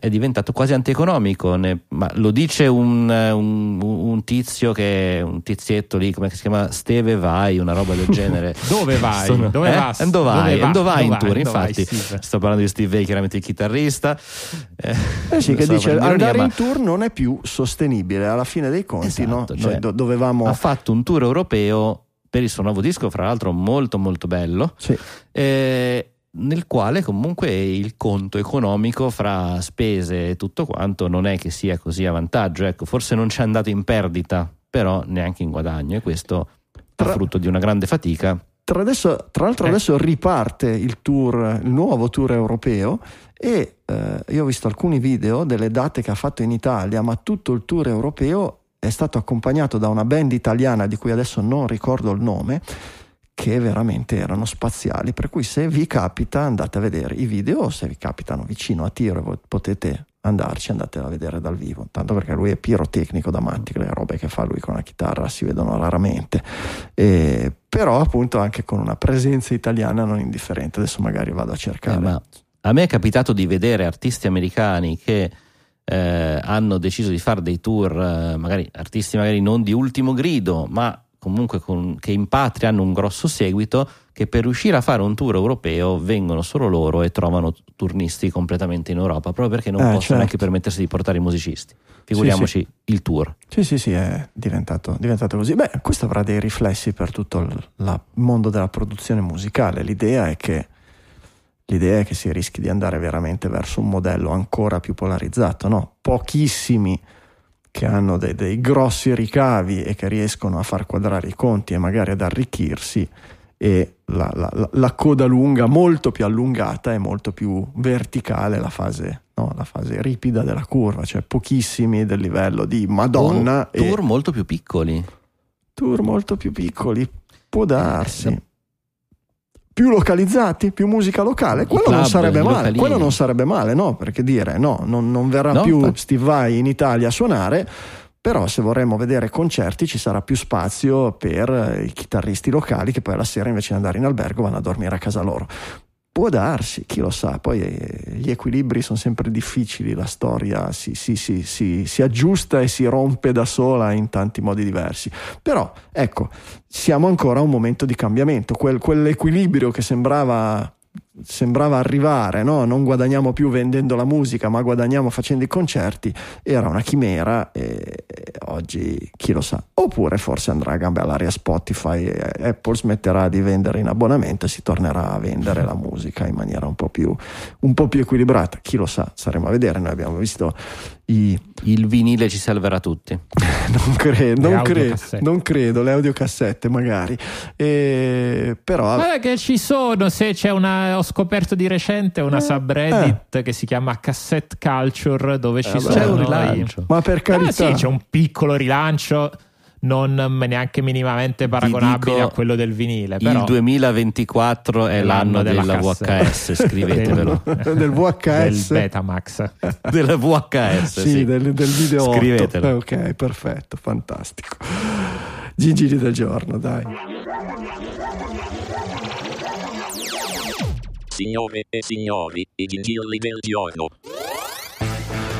è diventato quasi antieconomico. Ne- ma lo dice un, eh, un- un tizio che un tizietto lì, come si chiama? Steve Vai, una roba del genere. Dove vai? Sono- Dove eh? va? Dove vai? Dove vai in tour? Infatti, Steve? sto parlando di Steve Vai, chiaramente il chitarrista. Eh, Eh sì, che so, dice ironia, andare ma- in tour non è più sostenibile alla fine dei conti, no? Esatto, Noi cioè, do- dovevamo ha fatto un tour europeo per il suo nuovo disco, fra l'altro molto molto bello, Sì. eh, nel quale comunque il conto economico fra spese e tutto quanto non è che sia così a vantaggio, ecco, forse non c'è andato in perdita, però neanche in guadagno e questo Tra- è frutto di una grande fatica. Tra, adesso- tra l'altro Eh. adesso riparte il tour, il nuovo tour europeo e eh, io ho visto alcuni video delle date che ha fatto in Italia, ma tutto il tour europeo è stato accompagnato da una band italiana di cui adesso non ricordo il nome, che veramente erano spaziali, per cui se vi capita andate a vedere i video se vi capitano vicino a Tiro e potete andarci, andate a vedere dal vivo, tanto perché lui è pirotecnico da matti, le robe che fa lui con la chitarra si vedono raramente. E- però appunto anche con una presenza italiana non indifferente. Adesso magari vado a cercare. Eh, a me è capitato di vedere artisti americani che eh, hanno deciso di fare dei tour, eh, magari artisti magari non di ultimo grido, ma comunque con- che in patria hanno un grosso seguito, che per riuscire a fare un tour europeo vengono solo loro e trovano turnisti completamente in Europa, proprio perché non Eh, possono certo. neanche permettersi di portare i musicisti. Figuriamoci il tour. Sì, sì, sì, è diventato, diventato così. Beh, questo avrà dei riflessi per tutto il mondo della produzione musicale. L'idea è che l'idea è che si rischi di andare veramente verso un modello ancora più polarizzato, no? Pochissimi che hanno dei, dei grossi ricavi e che riescono a far quadrare i conti e magari ad arricchirsi e la, la- la- coda lunga, molto più allungata e molto più verticale la fase, no? la fase ripida della curva, cioè pochissimi del livello di Madonna O e tour molto più piccoli. tour molto più piccoli, può darsi. Più localizzati, più musica locale, quello club, non sarebbe male, localini. quello non sarebbe male, no? Perché dire no, non, non verrà No, più. Steve Vai in Italia a suonare, però se vorremmo vedere concerti ci sarà più spazio per i chitarristi locali che poi alla sera invece di andare in albergo vanno a dormire a casa loro. Può darsi, chi lo sa, poi eh, gli equilibri sono sempre difficili, la storia si, si- si- si- aggiusta e si rompe da sola in tanti modi diversi. Però ecco, siamo ancora a un momento di cambiamento, Quel- quell'equilibrio che sembrava sembrava arrivare, no? non guadagniamo più vendendo la musica, ma guadagniamo facendo i concerti, era una chimera e oggi chi lo sa. Oppure forse andrà a gambe all'aria Spotify e Apple smetterà di vendere in abbonamento e si tornerà a vendere la musica in maniera un po' più, un po più equilibrata. Chi lo sa, saremo a vedere. Noi abbiamo visto i... Il vinile ci salverà tutti. non, credo, non, credo, non credo, le audiocassette magari. E, però... Guarda che ci sono, se c'è una... Scoperto di recente una eh, subreddit eh. che si chiama Cassette Culture dove ci eh, sono... C'è un rilancio. Ma per carità... Ah, sì, c'è un piccolo rilancio non neanche minimamente paragonabile dico, a quello del vinile. Però il 2024 è l'anno, l'anno della VHS, scrivetevelo. del VHS. Del Betamax. della VHS, sì, sì. Del, del video Scrivetelo. Ok, perfetto, fantastico. Gigili del giorno, dai. Signore e signori, i gingilli del giorno.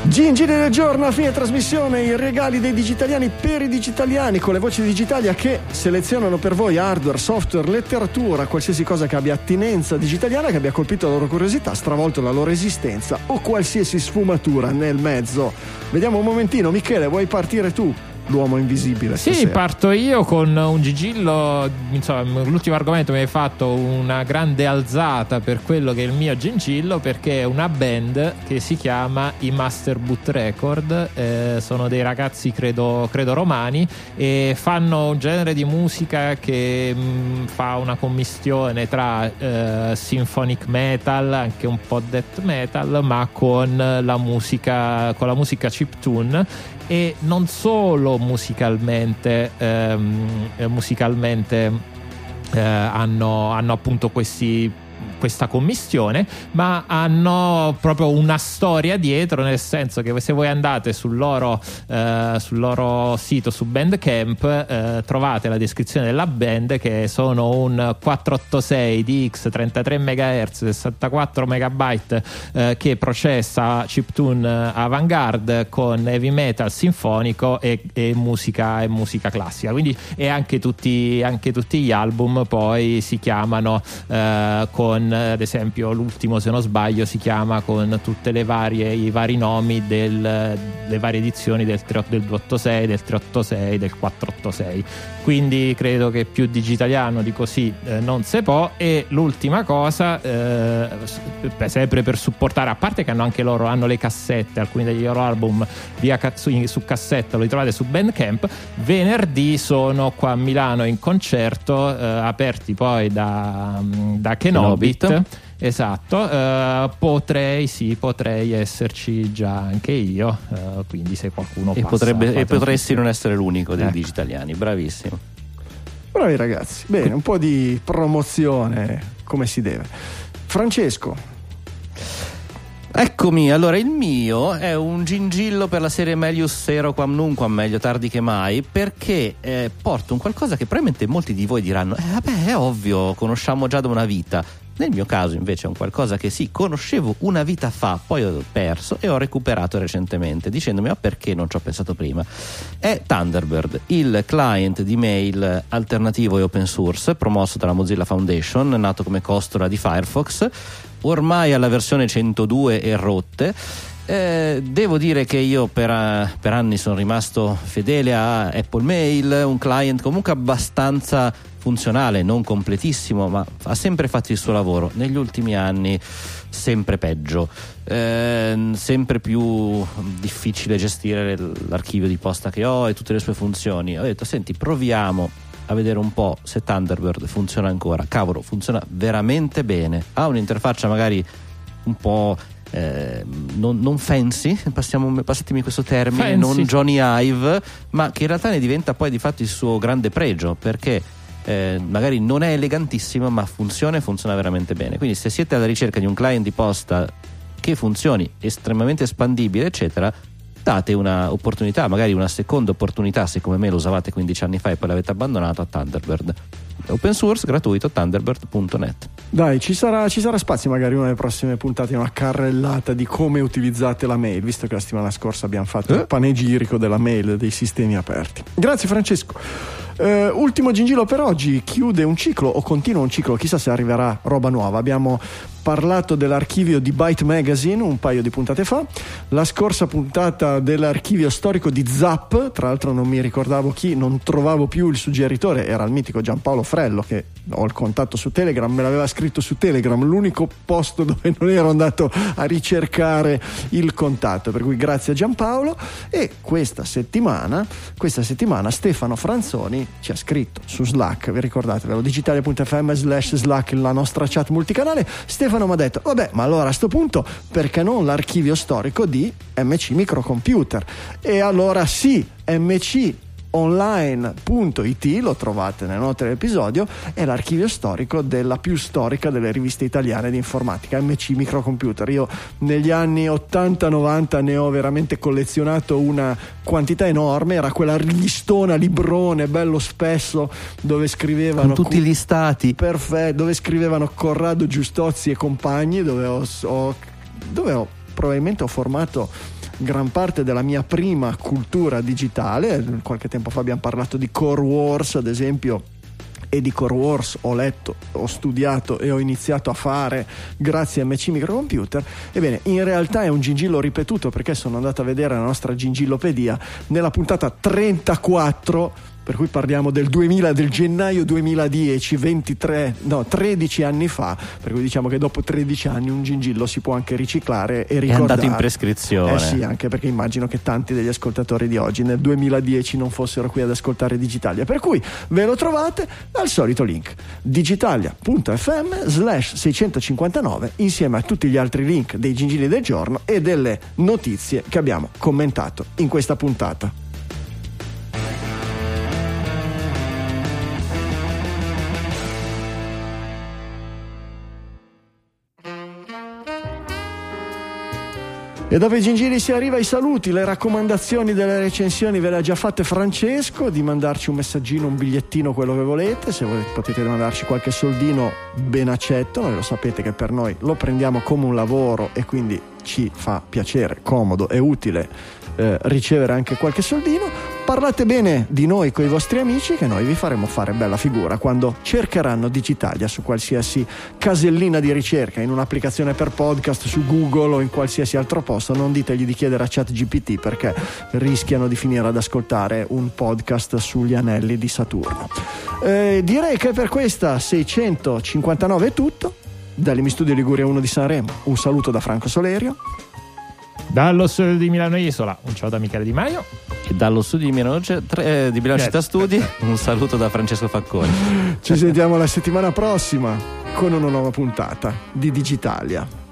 Gingili del giorno a fine trasmissione, i regali dei digitaliani per i digitaliani con le voci digitalia che selezionano per voi hardware, software, letteratura, qualsiasi cosa che abbia attinenza digitaliana, che abbia colpito la loro curiosità, stravolto la loro esistenza o qualsiasi sfumatura nel mezzo. Vediamo un momentino, Michele, vuoi partire tu? L'uomo invisibile. Sì, stasera. parto io con un gigillo. Insomma, l'ultimo argomento mi hai fatto una grande alzata per quello che è il mio gingillo, perché è una band che si chiama i Master Boot Record. Eh, sono dei ragazzi, credo, credo, romani, e fanno un genere di musica che mh, mm, fa una commistione tra eh, symphonic metal, anche un po' death metal, ma con la musica, con la musica chiptune e non solo musicalmente, ehm, musicalmente eh, hanno, hanno appunto questi questa commissione, ma hanno proprio una storia dietro, nel senso che se voi andate sul loro, eh, sul loro sito su Bandcamp eh, trovate la descrizione della band che sono un 486 DX 33 MHz 64 MB eh, che processa chiptune avant-garde con heavy metal sinfonico e, e, musica, e musica classica. Quindi e anche tutti, anche tutti gli album poi si chiamano eh, ad esempio l'ultimo se non sbaglio si chiama con varie i vari nomi delle varie edizioni del, 3, del 286 del 386 del 486 quindi credo che più digitaliano di così eh, non si può. E l'ultima cosa eh, sempre per supportare a parte che hanno anche loro hanno le cassette alcuni degli loro album via su, su cassetta lo trovate su Bandcamp. Venerdì sono qua a Milano in concerto eh, aperti poi da, da Kenobit, Kenobit. Esatto, uh, potrei sì, potrei esserci già anche io, uh, quindi se qualcuno e, passa, potrebbe, e potresti non essere l'unico dei ecco. digitaliani, bravissimo. Bravi ragazzi, bene, un po' di promozione come si deve. Francesco, Eccomi, allora il mio è un gingillo per la serie Melius Sero Quam Nunquam, meglio tardi che mai, perché eh, porta un qualcosa che probabilmente molti di voi diranno, eh vabbè è ovvio, conosciamo già da una vita. Nel mio caso invece è un qualcosa che sì, conoscevo una vita fa, poi ho perso e ho recuperato recentemente, dicendomi ma perché non ci ho pensato prima. È Thunderbird, il client di mail alternativo e open source promosso dalla Mozilla Foundation, nato come costola di Firefox ormai alla versione 102 e rotte. Eh, devo dire che io per, per, anni sono rimasto fedele a Apple Mail, un client comunque abbastanza funzionale, non completissimo, ma ha sempre fatto il suo lavoro. Negli ultimi anni sempre peggio, eh, sempre più difficile gestire l'archivio di posta che ho e tutte le sue funzioni. Ho detto, senti, proviamo a vedere un po' se Thunderbird funziona ancora. Cavolo, funziona veramente bene. Ha un'interfaccia magari un po'. Eh, non, non, fancy, passiamo, passatemi questo termine, fancy. non Johnny Ive, ma che in realtà ne diventa poi di fatto il suo grande pregio perché eh, magari non è elegantissimo, ma funziona e funziona veramente bene. Quindi, se siete alla ricerca di un client di posta che funzioni estremamente espandibile, eccetera, date un'opportunità, magari una seconda opportunità, se come me lo usavate 15 anni fa e poi l'avete abbandonato a Thunderbird. Open source, gratuito, thunderbird.net. Dai, ci sarà, ci sarà spazio magari una delle prossime puntate, una carrellata di come utilizzate la mail, visto che la settimana scorsa abbiamo fatto eh? il panegirico della mail dei sistemi aperti. Grazie Francesco. Uh, ultimo gingillo per oggi, chiude un ciclo o continua un ciclo, chissà se arriverà roba nuova. Abbiamo parlato dell'archivio di Byte Magazine un paio di puntate fa, la scorsa puntata dell'archivio storico di Zap, tra l'altro non mi ricordavo chi, non trovavo più il suggeritore, era il mitico Giampaolo Frello che ho il contatto su Telegram, me l'aveva scritto su Telegram, l'unico posto dove non ero andato a ricercare il contatto, per cui grazie a Giampaolo e questa settimana, questa settimana Stefano Franzoni ci ha scritto su Slack, vi ricordate, digitalia.fm slash Slack la nostra chat multicanale, Stefano Stefano mi ha detto, vabbè, ma allora a questo punto perché non l'archivio storico di MC Microcomputer? E allora sì, MC online.it, lo trovate nelle note dell'episodio, è l'archivio storico della più storica delle riviste italiane di informatica, MC Microcomputer. Io negli anni 80-90 ne ho veramente collezionato una quantità enorme, era quella listona, librone, bello spesso, dove scrivevano... Con tutti gli stati. Perfetto, dove scrivevano Corrado Giustozzi e compagni, dove ho, ho, dove ho probabilmente ho formato gran parte della mia prima cultura digitale. Qualche tempo fa abbiamo parlato di Core Wars, ad esempio e di Core Wars ho letto, ho studiato e ho iniziato a fare grazie a MC Microcomputer, ebbene in realtà è un gingillo ripetuto perché sono andato a vedere la nostra gingillopedia nella puntata 34 per cui parliamo del 2000, del gennaio 2010, 23, no, 13 anni fa, per cui diciamo che dopo 13 anni un gingillo si può anche riciclare e ricordare. È andato in prescrizione. Eh sì, anche perché immagino che tanti degli ascoltatori di oggi nel 2010 non fossero qui ad ascoltare Digitalia, per cui ve lo trovate al solito link digitalia.fm slash 659 insieme a tutti gli altri link dei gingilli del giorno e delle notizie che abbiamo commentato in questa puntata. E i gingili si arriva ai saluti, le raccomandazioni delle recensioni ve le ha già fatte Francesco, di mandarci un messaggino, un bigliettino, quello che volete, se volete, potete mandarci qualche soldino ben accetto, noi lo sapete che per noi lo prendiamo come un lavoro e quindi ci fa piacere, comodo e utile eh, ricevere anche qualche soldino. Parlate bene di noi con i vostri amici che noi vi faremo fare bella figura quando cercheranno Digitalia su qualsiasi casellina di ricerca, in un'applicazione per podcast, su Google o in qualsiasi altro posto. Non ditegli di chiedere a ChatGPT perché rischiano di finire ad ascoltare un podcast sugli anelli di Saturno. Eh, direi che per questa 659 è tutto. Dall'Emi Studio Liguria 1 di Sanremo, un saluto da Franco Solerio. Dallo studio di Milano Isola, un ciao da Michele Di Maio. E dallo studio di Milano, tre, di Milano Città Studi, un saluto da Francesco Facconi. Ci sentiamo la settimana prossima con una nuova puntata di Digitalia.